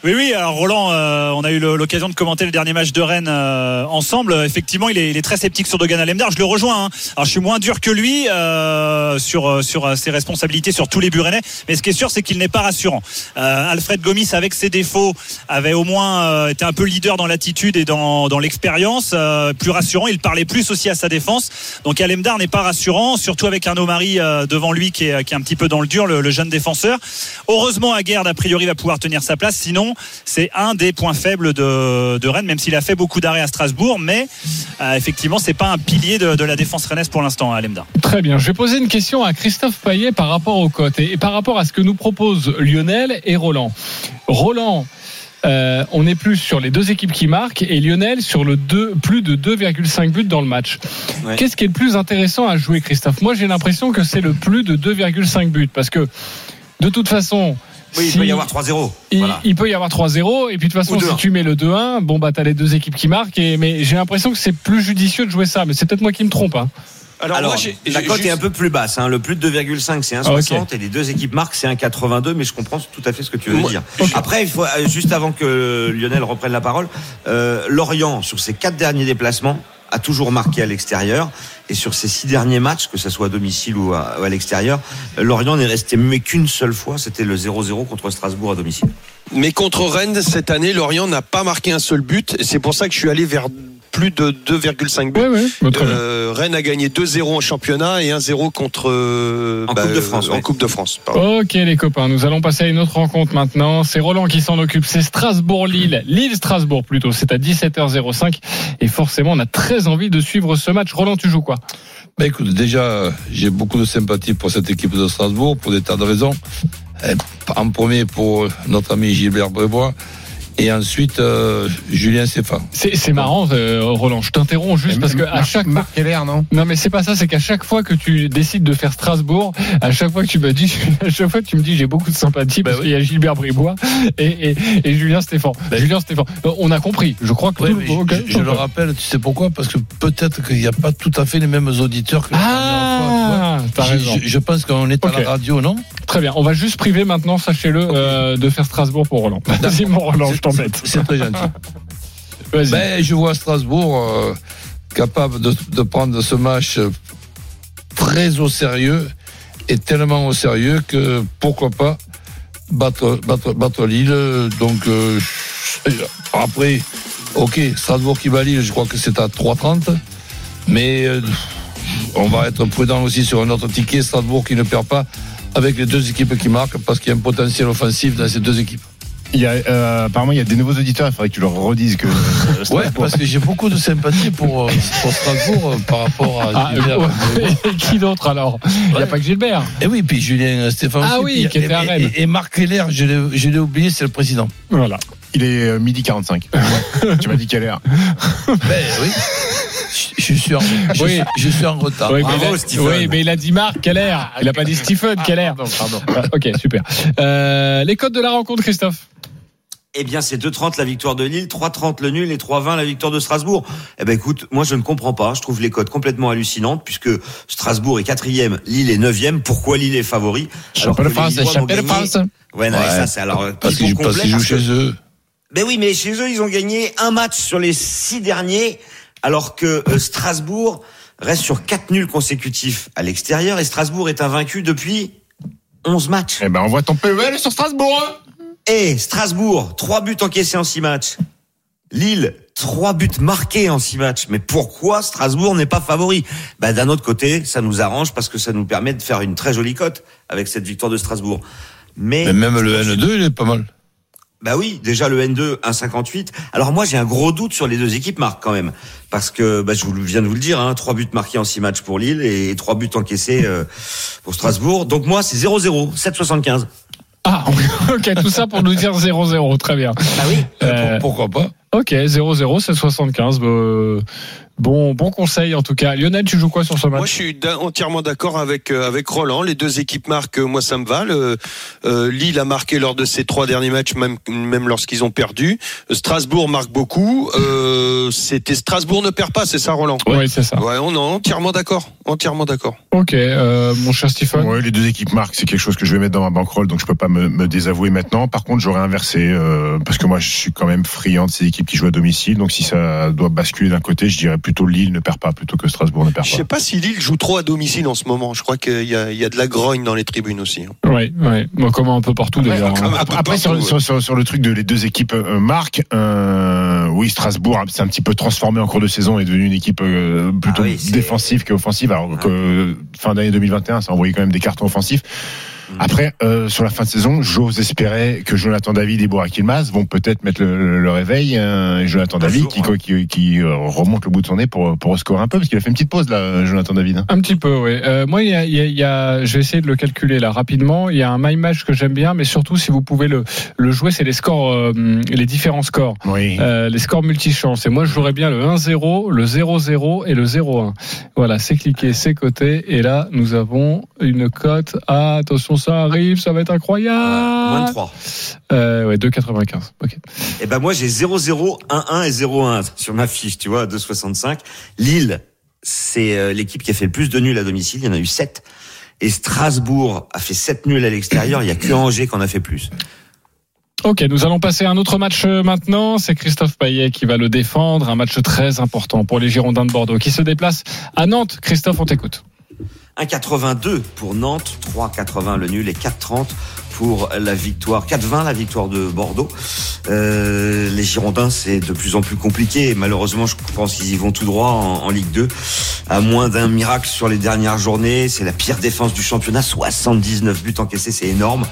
Oui, oui. Alors Roland, euh, on a eu l'occasion de commenter le dernier match de Rennes euh, ensemble. Effectivement, il est, très sceptique sur Dogan Alemdar. Je le rejoins. hein. Alors je suis moins dur que lui euh, sur sur ses responsabilités sur tous les buts rennais. Mais ce qui est sûr, c'est qu'il n'est pas rassurant. Alfred Gomis, avec ses défauts, avait au moins été un peu leader dans l'attitude et dans, dans l'expérience. Plus rassurant. Il parlait plus aussi à sa défense. Donc Alemdar n'est pas rassurant, surtout avec Arnaud Marie devant lui qui est, qui est un petit peu dans le dur, le, le jeune défenseur. Heureusement, Aguerd a priori va pouvoir tenir sa place. Sinon, c'est un des points faibles de, de Rennes, même s'il a fait beaucoup d'arrêts à Strasbourg. Mais euh, effectivement, c'est pas un pilier de, de la défense rennaise pour l'instant, à Alemdar. Très bien. Je vais poser une question à Christophe Payet par rapport aux cotes et, et par rapport à ce que nous proposent Lionel et Roland. Roland. euh, on est plus sur les deux équipes qui marquent et Lionel sur le 2, plus de 2,5 buts dans le match. Ouais. Qu'est-ce qui est le plus intéressant à jouer, Christophe? Moi, j'ai l'impression que c'est le plus de 2,5 buts parce que de toute façon, Oui, il peut y avoir 3-0. il, Voilà. il peut y avoir 3-0 et puis de toute façon si 2-1. tu mets le 2-1 bon bah t'as les deux équipes qui marquent et, mais j'ai l'impression que c'est plus judicieux de jouer ça mais c'est peut-être moi qui me trompe hein. Alors, Alors, moi, la cote juste- est un peu plus basse. hein. Le plus de 2,5 c'est 1,60 et les deux équipes marquent c'est 1,82. Mais je comprends tout à fait ce que tu veux Moi, dire. Après, il faut euh, juste avant que Lionel reprenne la parole, euh, Lorient sur ses quatre derniers déplacements a toujours marqué à l'extérieur et sur ses six derniers matchs, que ce soit à domicile ou à, l'extérieur, Lorient n'est resté mais qu'une seule fois, c'était le 0-0 contre Strasbourg à domicile. Mais contre Rennes, cette année, Lorient n'a pas marqué un seul but. C'est pour ça que je suis allé vers plus de 2,5 buts. Ouais, ouais, bah. Euh, Rennes a gagné 2-0 en championnat et 1-0 contre euh, En Coupe de France, En ouais. Coupe de France. pardon. Ok les copains, nous allons passer à une autre rencontre maintenant. C'est Roland qui s'en occupe. C'est Strasbourg-Lille. Lille-Strasbourg plutôt. C'est à 17h05. Et forcément, on a très envie de suivre ce match. Roland, tu joues quoi? Ben écoute, déjà, j'ai beaucoup de sympathie pour cette équipe de Strasbourg, pour des tas de raisons. Euh, En premier, pour notre ami Gilbert Brébois. Et ensuite, euh, Julien Stéphane. C'est c'est marrant, euh, Roland. Je t'interromps juste parce que à chaque Marc Keller, non? Non mais c'est pas ça, c'est qu'à chaque fois que tu décides de faire Strasbourg, à chaque fois que tu me dis, à chaque fois que tu me dis, j'ai beaucoup de sympathie parce qu'il y a Gilbert Bribois et, et, et Julien Stéphane. Julien Stéphane. Euh, On a compris. Je crois que Ouais, tout- mais je- ok, je, je le rappelle, tu sais pourquoi? Parce que peut-être qu'il n'y a pas tout à fait les mêmes auditeurs que. Ah, t'as Je- raison. Je, je pense qu'on est à la radio, non? Très bien. On va juste priver maintenant, sachez-le, euh, de faire Strasbourg pour Roland. Vas-y, mon Roland, t'embête. C'est très gentil. Ben, je vois Strasbourg euh, capable de, de prendre ce match très au sérieux et tellement au sérieux que pourquoi pas battre, battre, battre Lille. Donc euh, après, ok, Strasbourg qui bat Lille, je crois que c'est à 3,30. Mais euh, on va être prudent aussi sur un autre ticket, Strasbourg qui ne perd pas avec les deux équipes qui marquent parce qu'il y a un potentiel offensif dans ces deux équipes. Il y a, euh, apparemment, il y a des nouveaux auditeurs. Il faudrait que tu leur redises que. euh, Ouais, Strasbourg- parce que j'ai beaucoup de sympathie pour, euh, pour Strasbourg euh, par rapport à Ah, Gilbert. euh, qui d'autre alors? Il n'y a pas que Gilbert. Et oui, puis Julien Stéphane. Ah aussi, oui, puis- qui était à et- Rennes. Et, et Marc Keller, je l'ai oublié, c'est le président. Voilà. Il est euh, midi 45. tu m'as dit quelle heure Ben oui. Je, je suis en, je, Oui. suis, je suis en retard. Oui, Bravo, mais il a, Stephen. oui, mais il a dit Marc Keller. Il n'a pas dit Stephen Keller. Pardon, pardon. Ah, ok, super. Euh, les codes de la rencontre, Christophe? Eh bien, c'est 2,30 la victoire de Lille, 3,30 le nul et 3,20 la victoire de Strasbourg. Eh ben, écoute, moi, je ne comprends pas. Je trouve les codes complètement hallucinantes puisque Strasbourg est quatrième, Lille est neuvième. Pourquoi Lille est favori Champion de France, champion de France. Ouais, non, mais Ouais. ça, c'est alors, euh, Parce qu'ils jouent chez eux. Ben oui, mais chez eux, ils ont gagné un match sur les six derniers, alors que euh, Strasbourg reste sur quatre nuls consécutifs à l'extérieur et Strasbourg est invaincu depuis 11 matchs. Eh ben, on voit ton PEL sur Strasbourg. hein. Et Strasbourg, trois buts encaissés en six matchs. Lille, trois buts marqués en six matchs. Mais pourquoi Strasbourg n'est pas favori? Bah, D'un autre côté, ça nous arrange parce que ça nous permet de faire une très jolie cote avec cette victoire de Strasbourg. Mais, Mais même le N2, il est pas mal. bah oui, déjà le N2 1,58. Alors moi j'ai un gros doute sur les deux équipes marques quand même, parce que bah, je vous viens de vous le dire, hein, trois buts marqués en six matchs pour Lille et trois buts encaissés euh, pour Strasbourg. Donc moi c'est 0-0, 7,75. Ah, ok, tout ça pour nous dire 0-0, très bien. Ah oui Euh, Pourquoi pas ok, 0-0, c'est 75. bah, bon, bon conseil en tout cas. Lionel, tu joues quoi sur ce match Moi, je suis entièrement d'accord avec euh, avec Roland. Les deux équipes marquent. euh, Moi, ça me va. Le, euh, Lille a marqué lors de ses trois derniers matchs, même même lorsqu'ils ont perdu. Strasbourg marque beaucoup. Euh, C'était Strasbourg ne perd pas, c'est ça, Roland Oui, c'est ça. Ouais, on est entièrement d'accord. Entièrement d'accord. Ok, euh, mon cher Stephen. Ouais, les deux équipes marquent, c'est quelque chose que je vais mettre dans ma bankroll, donc je peux pas me, me désavouer maintenant. Par contre, j'aurais inversé, euh, parce que moi, je suis quand même friand de ces équipes qui jouent à domicile. Donc, si ça doit basculer d'un côté, je dirais plutôt Lille ne perd pas plutôt que Strasbourg ne perd Je pas. sais pas si Lille joue trop à domicile en ce moment. Je crois qu'il y a, il y a de la grogne dans les tribunes aussi. hein. Oui, oui. Bon, comme un peu partout d'ailleurs. hein. Après, sur, sur, sur, sur le truc de les deux équipes euh, marquent, euh, oui, Strasbourg s'est un petit peu transformé en cours de saison, est devenu une équipe euh, plutôt Ah oui, défensive qu'offensive, alors que euh, fin d'année 2021, ça a envoyé quand même des cartons offensifs. Après, euh, sur la fin de saison, j'ose espérer que Jonathan David et Burak Yilmaz vont peut-être mettre le, le- le réveil. euh, et Jonathan David jour, qui, hein. qui, qui, euh, remonte le bout de son nez pour, pour scorer un peu, parce qu'il a fait une petite pause là, Jonathan David. hein. Un petit peu, oui. Euh, moi, il y a, il y a- il y a- je vais essayer de le calculer là rapidement. Il y a un my match que j'aime bien, mais surtout si vous pouvez le, le jouer, c'est les scores, euh, les différents scores. Oui. Euh, les scores multichance. Et moi, je jouerais bien le 1-0, le 0-0 et le 0-1. Voilà, c'est cliqué, c'est coté. Et là, nous avons une cote. Ah, attention, ça arrive, ça va être incroyable. Moins de 3. Euh, ouais, 2,95. Ok. Et ben moi j'ai 0-0, 1-1 et 0-1 sur ma fiche, tu vois, à 2,65. Lille, c'est euh, l'équipe qui a fait le plus de nuls à domicile, il y en a eu 7. Et Strasbourg a fait 7 nuls à l'extérieur, il y a que Angers qui en a fait plus. Ok, nous allons passer à un autre match euh, maintenant. C'est Christophe Payet qui va le défendre. Un match très important pour les Girondins de Bordeaux qui se déplacent à Nantes. Christophe, on t'écoute. 1,82 pour Nantes, 3,80 le nul et 4,30 pour la victoire. 4,20 la victoire de Bordeaux. Euh, les Girondins, c'est de plus en plus compliqué. Malheureusement, je pense qu'ils y vont tout droit en, en Ligue 2. À moins d'un miracle sur les dernières journées, c'est la pire défense du championnat. 79 buts encaissés, c'est énorme.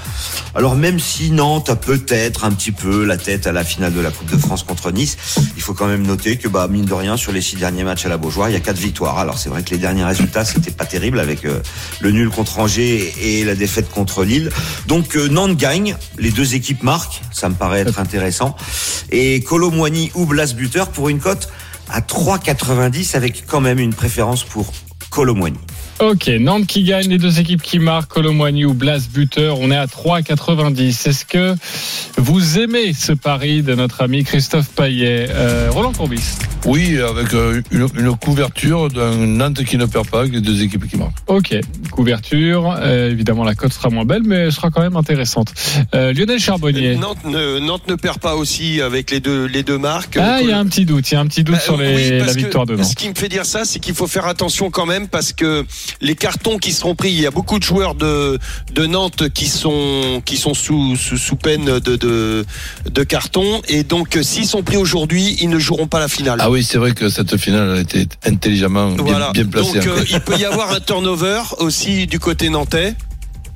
Alors même si Nantes a peut-être un petit peu la tête à la finale de la Coupe de France contre Nice, il faut quand même noter que bah mine de rien sur les six derniers matchs à la Beaujoire, il y a quatre victoires. Alors c'est vrai que les derniers résultats c'était pas terrible avec euh, le nul contre Angers et la défaite contre Lille. Donc euh, Nantes gagne, les deux équipes marquent, ça me paraît être intéressant. Et Colomboigny ou Blas buteur pour une cote à 3,90 avec quand même une préférence pour Colomboigny. Ok, Nantes qui gagne, les deux équipes qui marquent, Colomboigny ou Blas buteur. On est à 3,90. Est-ce que vous aimez ce pari de notre ami Christophe Payet Euh, Roland Courbis? Oui, avec euh, une, une couverture d'un Nantes qui ne perd pas, avec les deux équipes qui marquent. Ok, couverture. Euh, évidemment, la cote sera moins belle, mais elle sera quand même intéressante. Euh, Lionel Charbonnier. Nantes ne, Nantes ne perd pas aussi avec les deux, les deux marques. Ah, il y a un petit doute. Il y a un petit doute Bah, sur les- oui, parce la que victoire de Ce Nantes. qui me fait dire ça, c'est qu'il faut faire attention quand même parce que les cartons qui seront pris, il y a beaucoup de joueurs de, de Nantes qui sont, qui sont sous, sous, sous peine de, de, de carton. Et donc, euh, s'ils sont pris aujourd'hui, ils ne joueront pas la finale. Ah oui, c'est vrai que cette finale a été intelligemment bien, Voilà. bien placée. Donc, euh, encore. il peut y avoir un turnover aussi du côté nantais.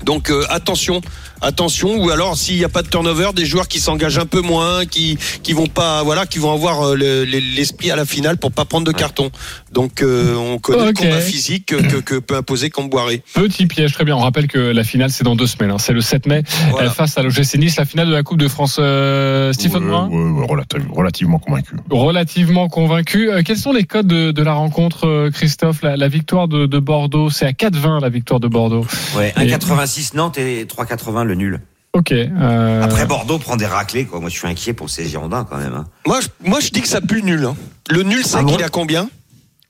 Donc euh, attention, attention. Ou alors s'il n'y a pas de turnover, des joueurs qui s'engagent un peu moins, qui qui vont pas, voilà, qui vont avoir euh, le- le- l'esprit à la finale pour pas prendre de carton. Donc euh, on connaît Ok. le combat physique que, peut imposer Camboiré. Petit piège, très bien. On rappelle que la finale, c'est dans deux semaines. hein. C'est le 7 mai Voilà. face à l'OGC Nice, la finale de la Coupe de France. Euh, Stephen Ouais, Brun ouais, ouais, relativ- relativement convaincu. Relativement convaincu. Euh, quels sont les codes de, de la rencontre, euh, Christophe? La, la victoire de, de Bordeaux, c'est à 4,20 la victoire de Bordeaux. Ouais, Et- 1,86 Nantes et 3,80 le nul. Ok. euh, Après Bordeaux prend des raclés quoi. Moi je suis inquiet pour ces Girondins quand même. hein. Moi, je, moi je dis que ça pue le nul. hein. Le nul, c'est Ah bon qu'il a combien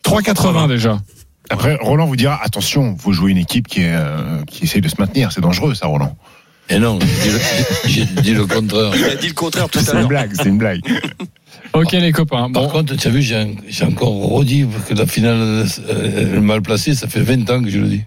3,80 déjà. Après, Roland vous dira attention, vous jouez une équipe qui, est, euh, qui essaye de se maintenir. C'est dangereux, ça, Roland. Et non, j'ai dit le- j'ai dit le contraire. Il a dit le contraire tout C'est à une l'heure. blague, c'est une blague. Ok les copains. Par contre, tu as vu, j'ai encore redit que la finale euh, est mal placée. Ça fait 20 ans que je le dis.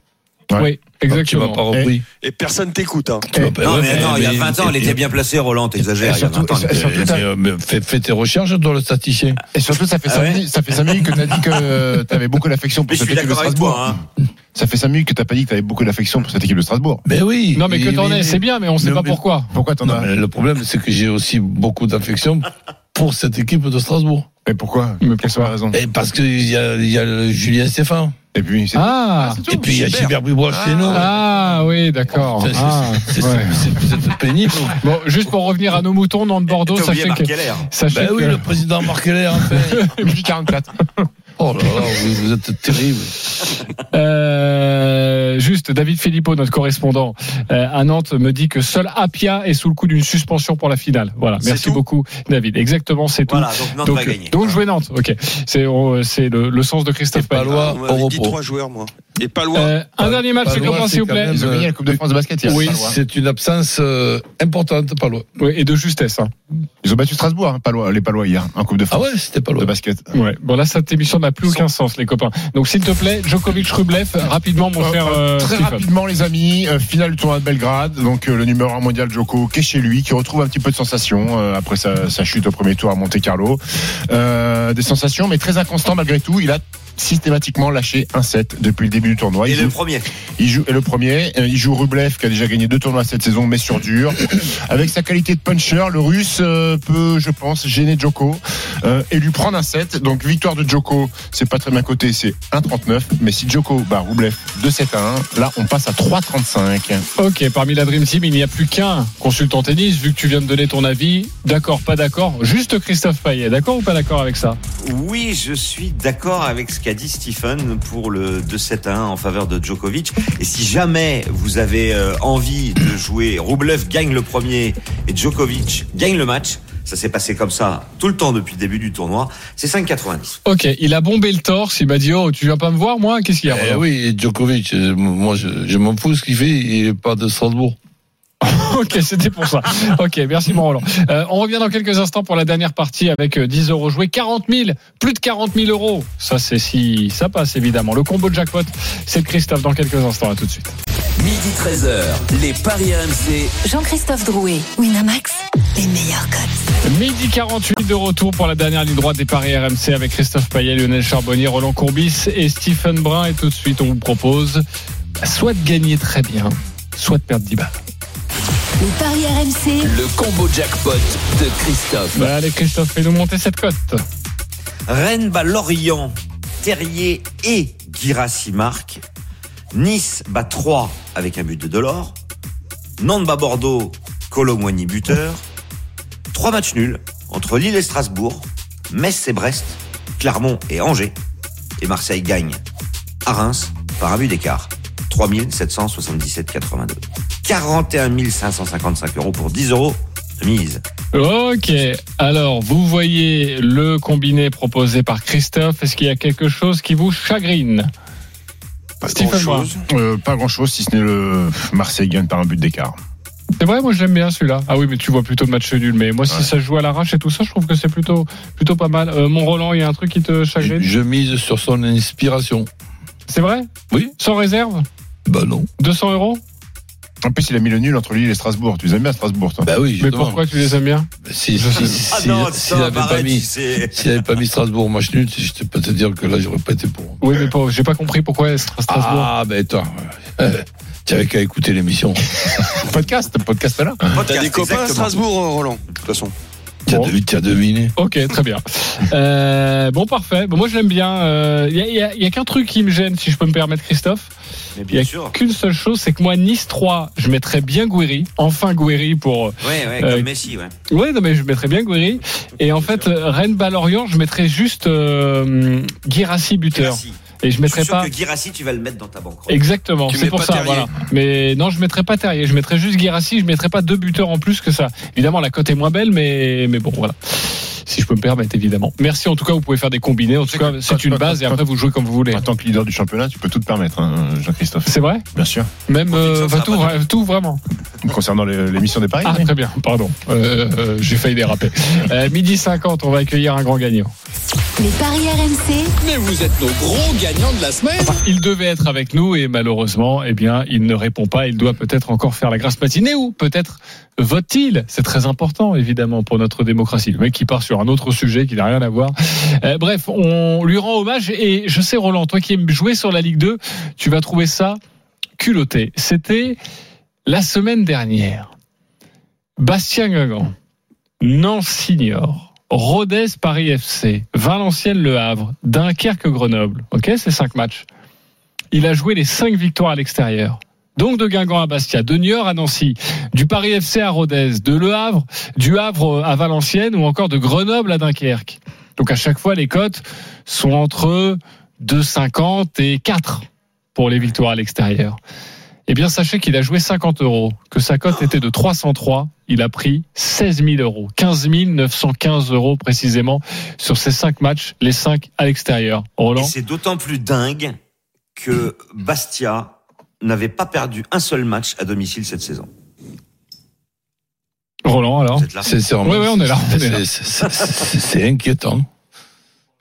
Ouais. oui, Tu m'as exactement. pas repris. Et personne t'écoute. Hein. Non mais attends, il y a 20 ans, elle et- était bien placée, Roland, t'exagères. Il y a 20 ans. Et surtout, et- t'as- mais, mais fais, tes recherches, toi, le statisticien. Et surtout, ça fait Ah 5 ouais minutes, que tu as dit que tu avais beaucoup d'affection pour Mais cette équipe de Strasbourg. Hein. Ça fait 5 minutes que tu pas dit que tu avais beaucoup d'affection pour cette équipe de Strasbourg. Ben oui. Non mais que t'en Mais- es, c'est bien, mais on sait Non, pas mais- pourquoi. Pourquoi t'en as? mais le problème, c'est que j'ai aussi beaucoup d'affection pour cette équipe de Strasbourg. Mais pourquoi? Mais Quelle soit la raison? Et parce qu'il y a, y a le Julien Stéphane. Et puis, c'est Ah, tout. Et puis il y a Gilbert. Bribois chez nous. ah oui, d'accord. C'est- c'est- Ah, c'est- ouais. pénible. Bon, juste pour revenir à nos moutons, Nantes Bordeaux, sachez Marc que, Ben oui, que- le président Marc Heller, en fait. Midi 44. Oh là là, vous, êtes terrible. Euh, juste, David Filippo, notre correspondant euh, à Nantes, me dit que seul Apia est sous le coup d'une suspension pour la finale. Voilà, merci tout beaucoup, David. Exactement, c'est tout. Voilà, donc Nantes va gagner. donc jouer Nantes, ok. C'est le, le sens de Christophe Palois, On au repos. Trois joueurs, moi. Et pas loin. Euh, un dernier match, s'il vous plaît. Ils ont gagné la Coupe de France de basket hier. Oui. C'est une absence euh, importante, Palois. Oui, et de justesse. Hein. Ils ont battu Strasbourg, hein, Palois, les Palois hier, en Coupe de Ah France ouais, c'était de Palois. basket. Ouais. Bon, là, cette émission n'a plus aucun sens, les copains. Donc, s'il te plaît, Djokovic Rublev, rapidement, mon Euh, cher. euh, très Stephen. rapidement, les amis, euh, finale du tournoi de Belgrade. Donc, euh, le numéro 1 mondial Djoko qui est chez lui, qui retrouve un petit peu de sensations euh, après sa, sa chute au premier tour à Monte Carlo. Euh, des sensations, mais très inconstant malgré tout. Il a systématiquement lâché un set depuis le début du tournoi. Et Il le joue- premier. Il joue et le premier, euh, il joue Rublev qui a déjà gagné deux tournois cette saison, mais sur dur. Avec sa qualité de puncher, le Russe euh, peut, je pense, gêner Djoko euh, et lui prendre un set. Donc victoire de Djoko, c'est pas très bien coté, c'est 1,39. Mais si Djoko bat Rublev de 7 à 1, là on passe à 3,35. Ok, parmi la Dream Team, il n'y a plus qu'un consultant tennis, vu que tu viens de donner ton avis. D'accord, pas d'accord. Juste Christophe Payet, d'accord ou pas d'accord avec ça? Oui, je suis d'accord avec ce qu'a dit Stephen pour le 2-7 à 1 en faveur de Djokovic. Et si jamais vous avez euh, envie de jouer, Rublev gagne le premier et Djokovic gagne le match, ça s'est passé comme ça tout le temps depuis le début du tournoi, c'est 5,90. Ok, il a bombé le torse, il m'a dit Oh, tu viens pas me voir, moi Qu'est-ce qu'il y a Eh oui, et Djokovic, euh, moi je, je m'en fous ce qu'il fait, il est pas de Strasbourg. Ok, c'était pour ça. Ok, merci mon Roland. Euh, on revient dans quelques instants pour la dernière partie avec euh, 10 euros joués, 40 000, plus de 40 000 euros. Ça, c'est si ça passe évidemment. Le combo de jackpot, c'est de Christophe dans quelques instants. À tout de suite. Midi 13h, les Paris RMC. Jean-Christophe Drouet, Winamax, les meilleurs codes. Midi 48 de retour pour la dernière ligne droite des paris RMC avec Christophe Payet, Lionel Charbonnier, Roland Courbis et Stephen Brun. Et tout de suite, on vous propose soit de gagner très bien, soit de perdre 10 balles. Les paris RMC, Le combo jackpot de Christophe. Bah, allez, Christophe, fais-nous monter cette cote. Rennes bat Lorient, Terrier et Girassi marquent. Nice bat 3 avec un but de Delors. Nantes bat Bordeaux, Colomboigny buteur. Trois matchs nuls entre Lille et Strasbourg, Metz et Brest, Clermont et Angers. Et Marseille gagne à Reims par un but d'écart. 3777,82. 41 555 euros pour 10 euros de mise. Ok, alors vous voyez le combiné proposé par Christophe. Est-ce qu'il y a quelque chose qui vous chagrine? Stephen Brun. Euh, pas grand chose, si ce n'est le Marseille gagne par un but d'écart. C'est vrai, moi j'aime bien celui-là. Ah oui, mais tu vois plutôt le match nul. Mais moi, si ça joue à l'arrache et tout ça, je trouve que c'est plutôt, plutôt pas mal. Euh, mon Roland, il y a un truc qui te Je, chagrine je mise sur son inspiration. C'est vrai? Oui. Sans réserve? Bah non. 200 euros En plus, il a mis le nul entre Lille et Strasbourg. Tu les aimes bien Strasbourg, toi Bah oui, Mais pourquoi tu les aimes bien Si, si, si, Ah s'il stop, avait pas mis, s'il avait pas mis Strasbourg match nul, je peux te dire que là, j'aurais pas été pour. Oui, mais j'ai pas compris pourquoi Stra- Strasbourg. Ah, ben toi, euh, tu avais qu'à écouter l'émission. Podcast, podcast là. T'as des copains à. Strasbourg, euh, Roland, de toute façon. Tu as, Bon. deviné- tu as deviné. Ok, très bien. Euh, bon, parfait. Bon, moi, je l'aime bien. Il y a, y a- y a qu'un truc qui me gêne, si je peux me permettre, Christophe. Mais Il bien y a sûr. qu'une seule chose, c'est que moi, Nice 3, je mettrais bien Gouiri. Enfin, Gouiri pour. Ouais, ouais, Euh, comme Messi, ouais. Ouais, non, mais je mettrais bien Gouiri. Et en fait, euh, Rennes Balorient, je mettrais juste euh, Guirassi buteur. Et je Je suis mettrais sûr pas. que Girassi, tu vas le mettre dans ta banque. Exactement, c'est pour ça. Voilà. Mais non, je mettrais pas Terrier, je mettrais juste Guirassi, je mettrais pas deux buteurs en plus que ça. Évidemment, la cote est moins belle, mais mais bon, voilà. Si je peux me permettre, évidemment. Merci en tout cas, vous pouvez faire des combinés. En tout cas, c'est une base et après vous jouez comme vous voulez. En tant que leader du championnat, tu peux tout te permettre, hein, Jean-Christophe. C'est vrai Bien sûr. Même euh, enfin, tout, vraiment. Concernant les- l'émission des paris. Ah oui. très bien, pardon. Euh, euh, J'ai failli déraper. Euh, midi 50, on va accueillir un grand gagnant. les paris RMC, Mais vous êtes nos gros gagnants de la semaine. Il devait être avec nous et malheureusement, eh bien, il ne répond pas. Il doit peut-être encore faire la grasse matinée ou peut-être vote-t-il. C'est très important, évidemment, pour notre démocratie. Le mec qui part sur un autre sujet qui n'a rien à voir. Euh, bref, on lui rend hommage et je sais, Roland, toi qui aimes jouer sur la Ligue 2, tu vas trouver ça culotté. C'était la semaine dernière. Bastien Guingamp, Nancy Niort, Rodez Paris FC, Valenciennes Le Havre, Dunkerque Grenoble. Ok, c'est cinq matchs. il a joué les cinq victoires à l'extérieur. Donc de Guingamp à Bastia, de Niort à Nancy, du Paris FC à Rodez, de Le Havre, du Havre à Valenciennes ou encore de Grenoble à Dunkerque. Donc à chaque fois, les cotes sont entre 2,50 et 4 pour les victoires à l'extérieur. Eh bien, sachez qu'il a joué 50 euros, que sa cote était de 303. Il a pris 16 000 euros, 15 915 euros précisément sur ces cinq matchs, les cinq à l'extérieur. Roland, c'est d'autant plus dingue que Bastia n'avait pas perdu un seul match à domicile cette saison. Roland alors Vous êtes là Sincèrement. Oui, oui, on est là, c'est- c'est- c'est- C'est c'est inquiétant.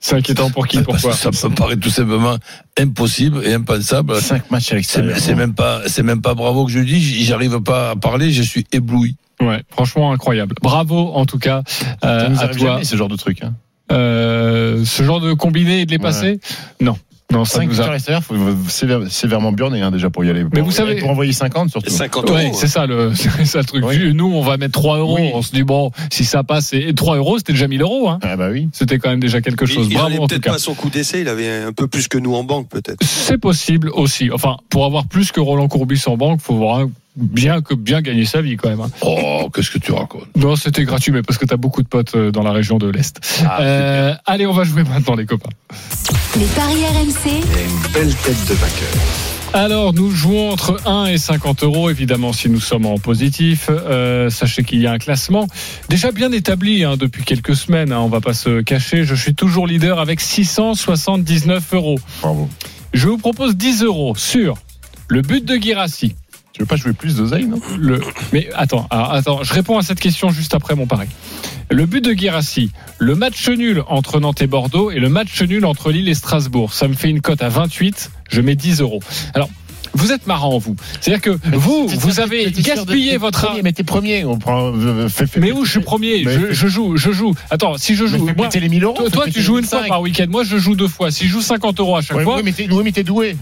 C'est inquiétant pour qui Pourquoi ça me paraît tout simplement impossible et impensable. 5 matchs à C'est l'extérieur. c'est même pas, c'est même pas bravo que je dis. J'arrive pas à parler. Je suis ébloui. Ouais, franchement incroyable. Bravo en tout cas euh, Ça nous à toi. jamais, ce genre de truc. Hein. Euh, ce genre de combiné et de les passer? Non. Non, ça 5 nous victoires faut sévère- sévèrement burné hein, déjà pour y aller. Mais Pour- vous savez- Pour envoyer 50 surtout. 50 Ouais, euros. c'est ça le, c'est ça le truc. Oui. Nous, on va mettre 3 euros. Oui. On se dit bon, si ça passe, et 3 euros, c'était déjà 1000 euros. Hein. Ah bah oui. C'était quand même déjà quelque Il, chose. il Bravo tout peut-être pas son coup d'essai, il avait un peu plus que nous en banque peut-être. C'est possible aussi. Enfin, pour avoir plus que Roland Courbis en banque, faut voir bien que bien gagner sa vie quand même. hein. Oh, qu'est-ce que tu racontes? Non, c'était gratuit, mais parce que t'as beaucoup de potes euh, dans la région de l'est. Ah, Euh, allez, on va jouer maintenant, les copains. Les paris RMC, Une belle tête de vainqueur. Alors, nous jouons entre 1 et 50 euros, évidemment, si nous sommes en positif. Euh, sachez qu'il y a un classement déjà bien établi hein, depuis quelques semaines. Hein, on va pas se cacher. Je suis toujours leader avec 679 euros. Bravo. Je vous propose 10 euros sur le but de Girassi. Tu veux pas jouer plus d'oseille, non Le... Mais attends, alors, attends, je réponds à cette question juste après mon pari. Le but de Girassi, le match nul entre Nantes et Bordeaux et le match nul entre Lille et Strasbourg. Ça me fait une cote à 28, je mets 10 euros. Alors, vous êtes marrant, vous. C'est-à-dire que vous, vous avez de- gaspillé t'es votre... premier, Mais t'es premier. On prend. euh, fais- Mais où je suis premier? je, joue, je joue. Attends, si je joue... moi- les 1000 euros. toi, toi, tu joues une fois 5. par week-end. Moi, je joue deux fois. Si je joue 50 euros à chaque Ouais, fois, oui, mais t'es oui, mais t'es doué.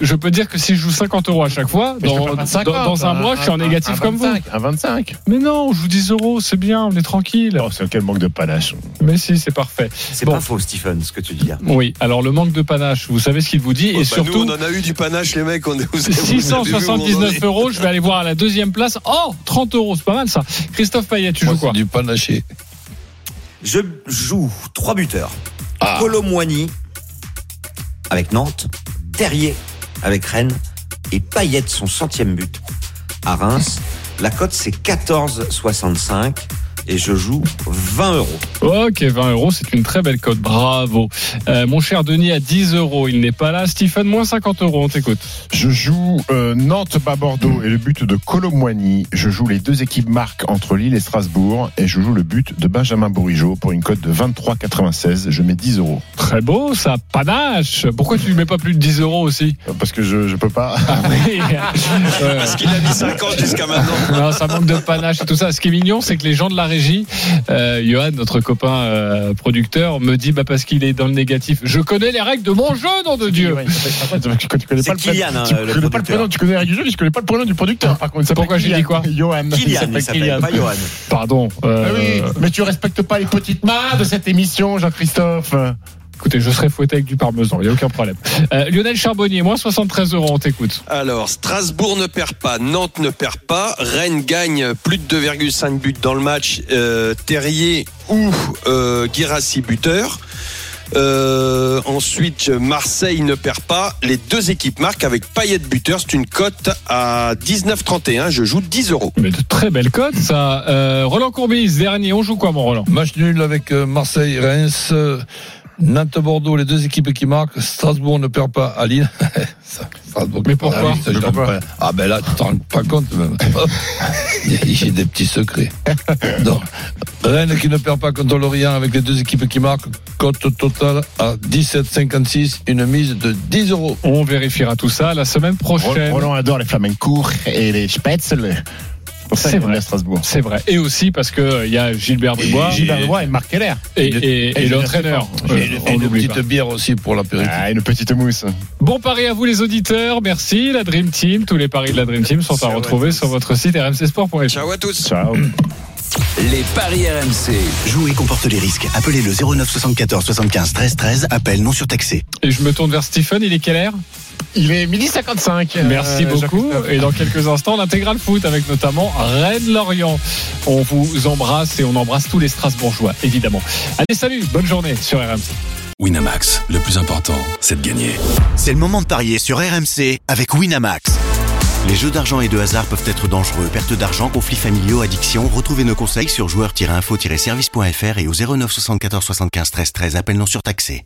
Je peux dire que si je joue 50 euros à chaque fois, dans, parle pas de dans- 50, dans un mois, je suis en négatif un comme vous. 25, Un 25. Mais non, je joue 10 euros, c'est bien, on est tranquille. Oh, c'est quel manque de panache. Mais si, c'est parfait. C'est Bon. pas faux, Stephen, ce que tu dis là. Oui, alors le manque de panache, vous savez ce qu'il vous dit, Oh, et bah, surtout, nous on en a eu du panache les mecs, on est vous avez- vous avez vu où on en 679 est. euros, je vais aller voir à la deuxième place. Oh, 30 euros, c'est pas mal ça. Christophe Payet, tu Moi, joues quoi du panaché. Je joue trois buteurs. Ah. Colomboigny avec Nantes, Terrier avec Rennes et Payet son centième but à Reims. La cote c'est 14,65 et je joue 20 euros. Ok, 20 euros, c'est une très belle cote, bravo. Euh, mon cher Denis à 10 euros, il n'est pas là. Stephen, moins 50 euros, on t'écoute. Je joue euh, Nantes bas Bordeaux et le but de Colomboigny. Je joue les deux équipes marques entre Lille et Strasbourg et je joue le but de Benjamin Bourigeau pour une cote de 23,96. Je mets 10 euros Très beau, ça, panache. Pourquoi tu ne mets pas plus de 10 euros aussi? Parce que je je peux pas. Ah oui. Euh, Parce qu'il a mis 50 jusqu'à maintenant. Non, ça manque de panache et tout ça. Ce qui est mignon, c'est que les gens de la régie, euh, Johan, notre copain euh, producteur, me dit bah parce qu'il est dans le négatif. Je connais les règles de mon jeu, nom de Dieu. Tu, tu connais C'est pas le prénom- Kylian, hein, tu le connais pas le prénom, tu connais les règles du jeu, mais je connais pas le prénom du producteur. Par contre, Pourquoi j'ai dit quoi Johan. Kylian, il s'appelle pas Johan. Pardon. euh, Ah oui, mais tu respectes pas les petites mains de cette émission, Jean-Christophe. Écoutez, je serai fouetté avec du parmesan, il n'y a aucun problème. Euh, Lionel Charbonnier, moins 73 euros, on t'écoute. Alors, Strasbourg ne perd pas, Nantes ne perd pas, Rennes gagne plus de 2,5 buts dans le match, euh, Terrier ou euh, Guirassi buteur. Euh, ensuite, Marseille ne perd pas. Les deux équipes marquent avec Payet buteur. C'est une cote à 19,31. Je joue 10 euros. Mais de très belles cotes, ça. Euh, Roland Courbis, dernier, on joue quoi, mon Roland? Match nul avec euh, Marseille, Reims, euh, Nantes, Bordeaux, les deux équipes qui marquent. Strasbourg ne perd pas à Lille. Strasbourg Mais pourquoi Lille, Mais pourquoi. Ah ben là, tu t'en rends pas compte même. J'ai des petits secrets. Donc, Rennes qui ne perd pas contre Lorient avec les deux équipes qui marquent. Cote totale à 17,56. Une mise de 10 euros. On vérifiera tout ça la semaine prochaine. Roland adore les et les spätzle. C'est pour ça qu'il bien Strasbourg. C'est vrai. Et aussi parce que il y a Gilbert Dubois et, Gilbert Leroy et Marc Keller. et, et, et l'entraîneur. Euh, Et on une petite pas. bière aussi pour l'apéritif. Ah, une petite mousse. Bon pari à vous les auditeurs, merci la Dream Team. Tous les paris de la Dream Team sont à Ciao à retrouver sur votre site rmcsport.fr. Ciao à tous. Ciao. Les paris RMC. Jouer comporte les risques. Appelez le 09 74 75 13 13. Appel non surtaxé. Et je me tourne vers Stephen, il est quelle heure? Il est midi 55. Merci euh, beaucoup. Et dans quelques instants, l'intégral foot avec notamment Rennes-Lorient. On vous embrasse et on embrasse tous les Strasbourgeois, évidemment. Allez, salut, bonne journée sur RMC. Winamax, le plus important, c'est de gagner. C'est le moment de parier sur RMC avec Winamax. Les jeux d'argent et de hasard peuvent être dangereux. Perte d'argent, conflits familiaux, addiction. Retrouvez nos conseils sur joueurs-info-service.fr et au 09 74 75 13 13. Appel non surtaxé.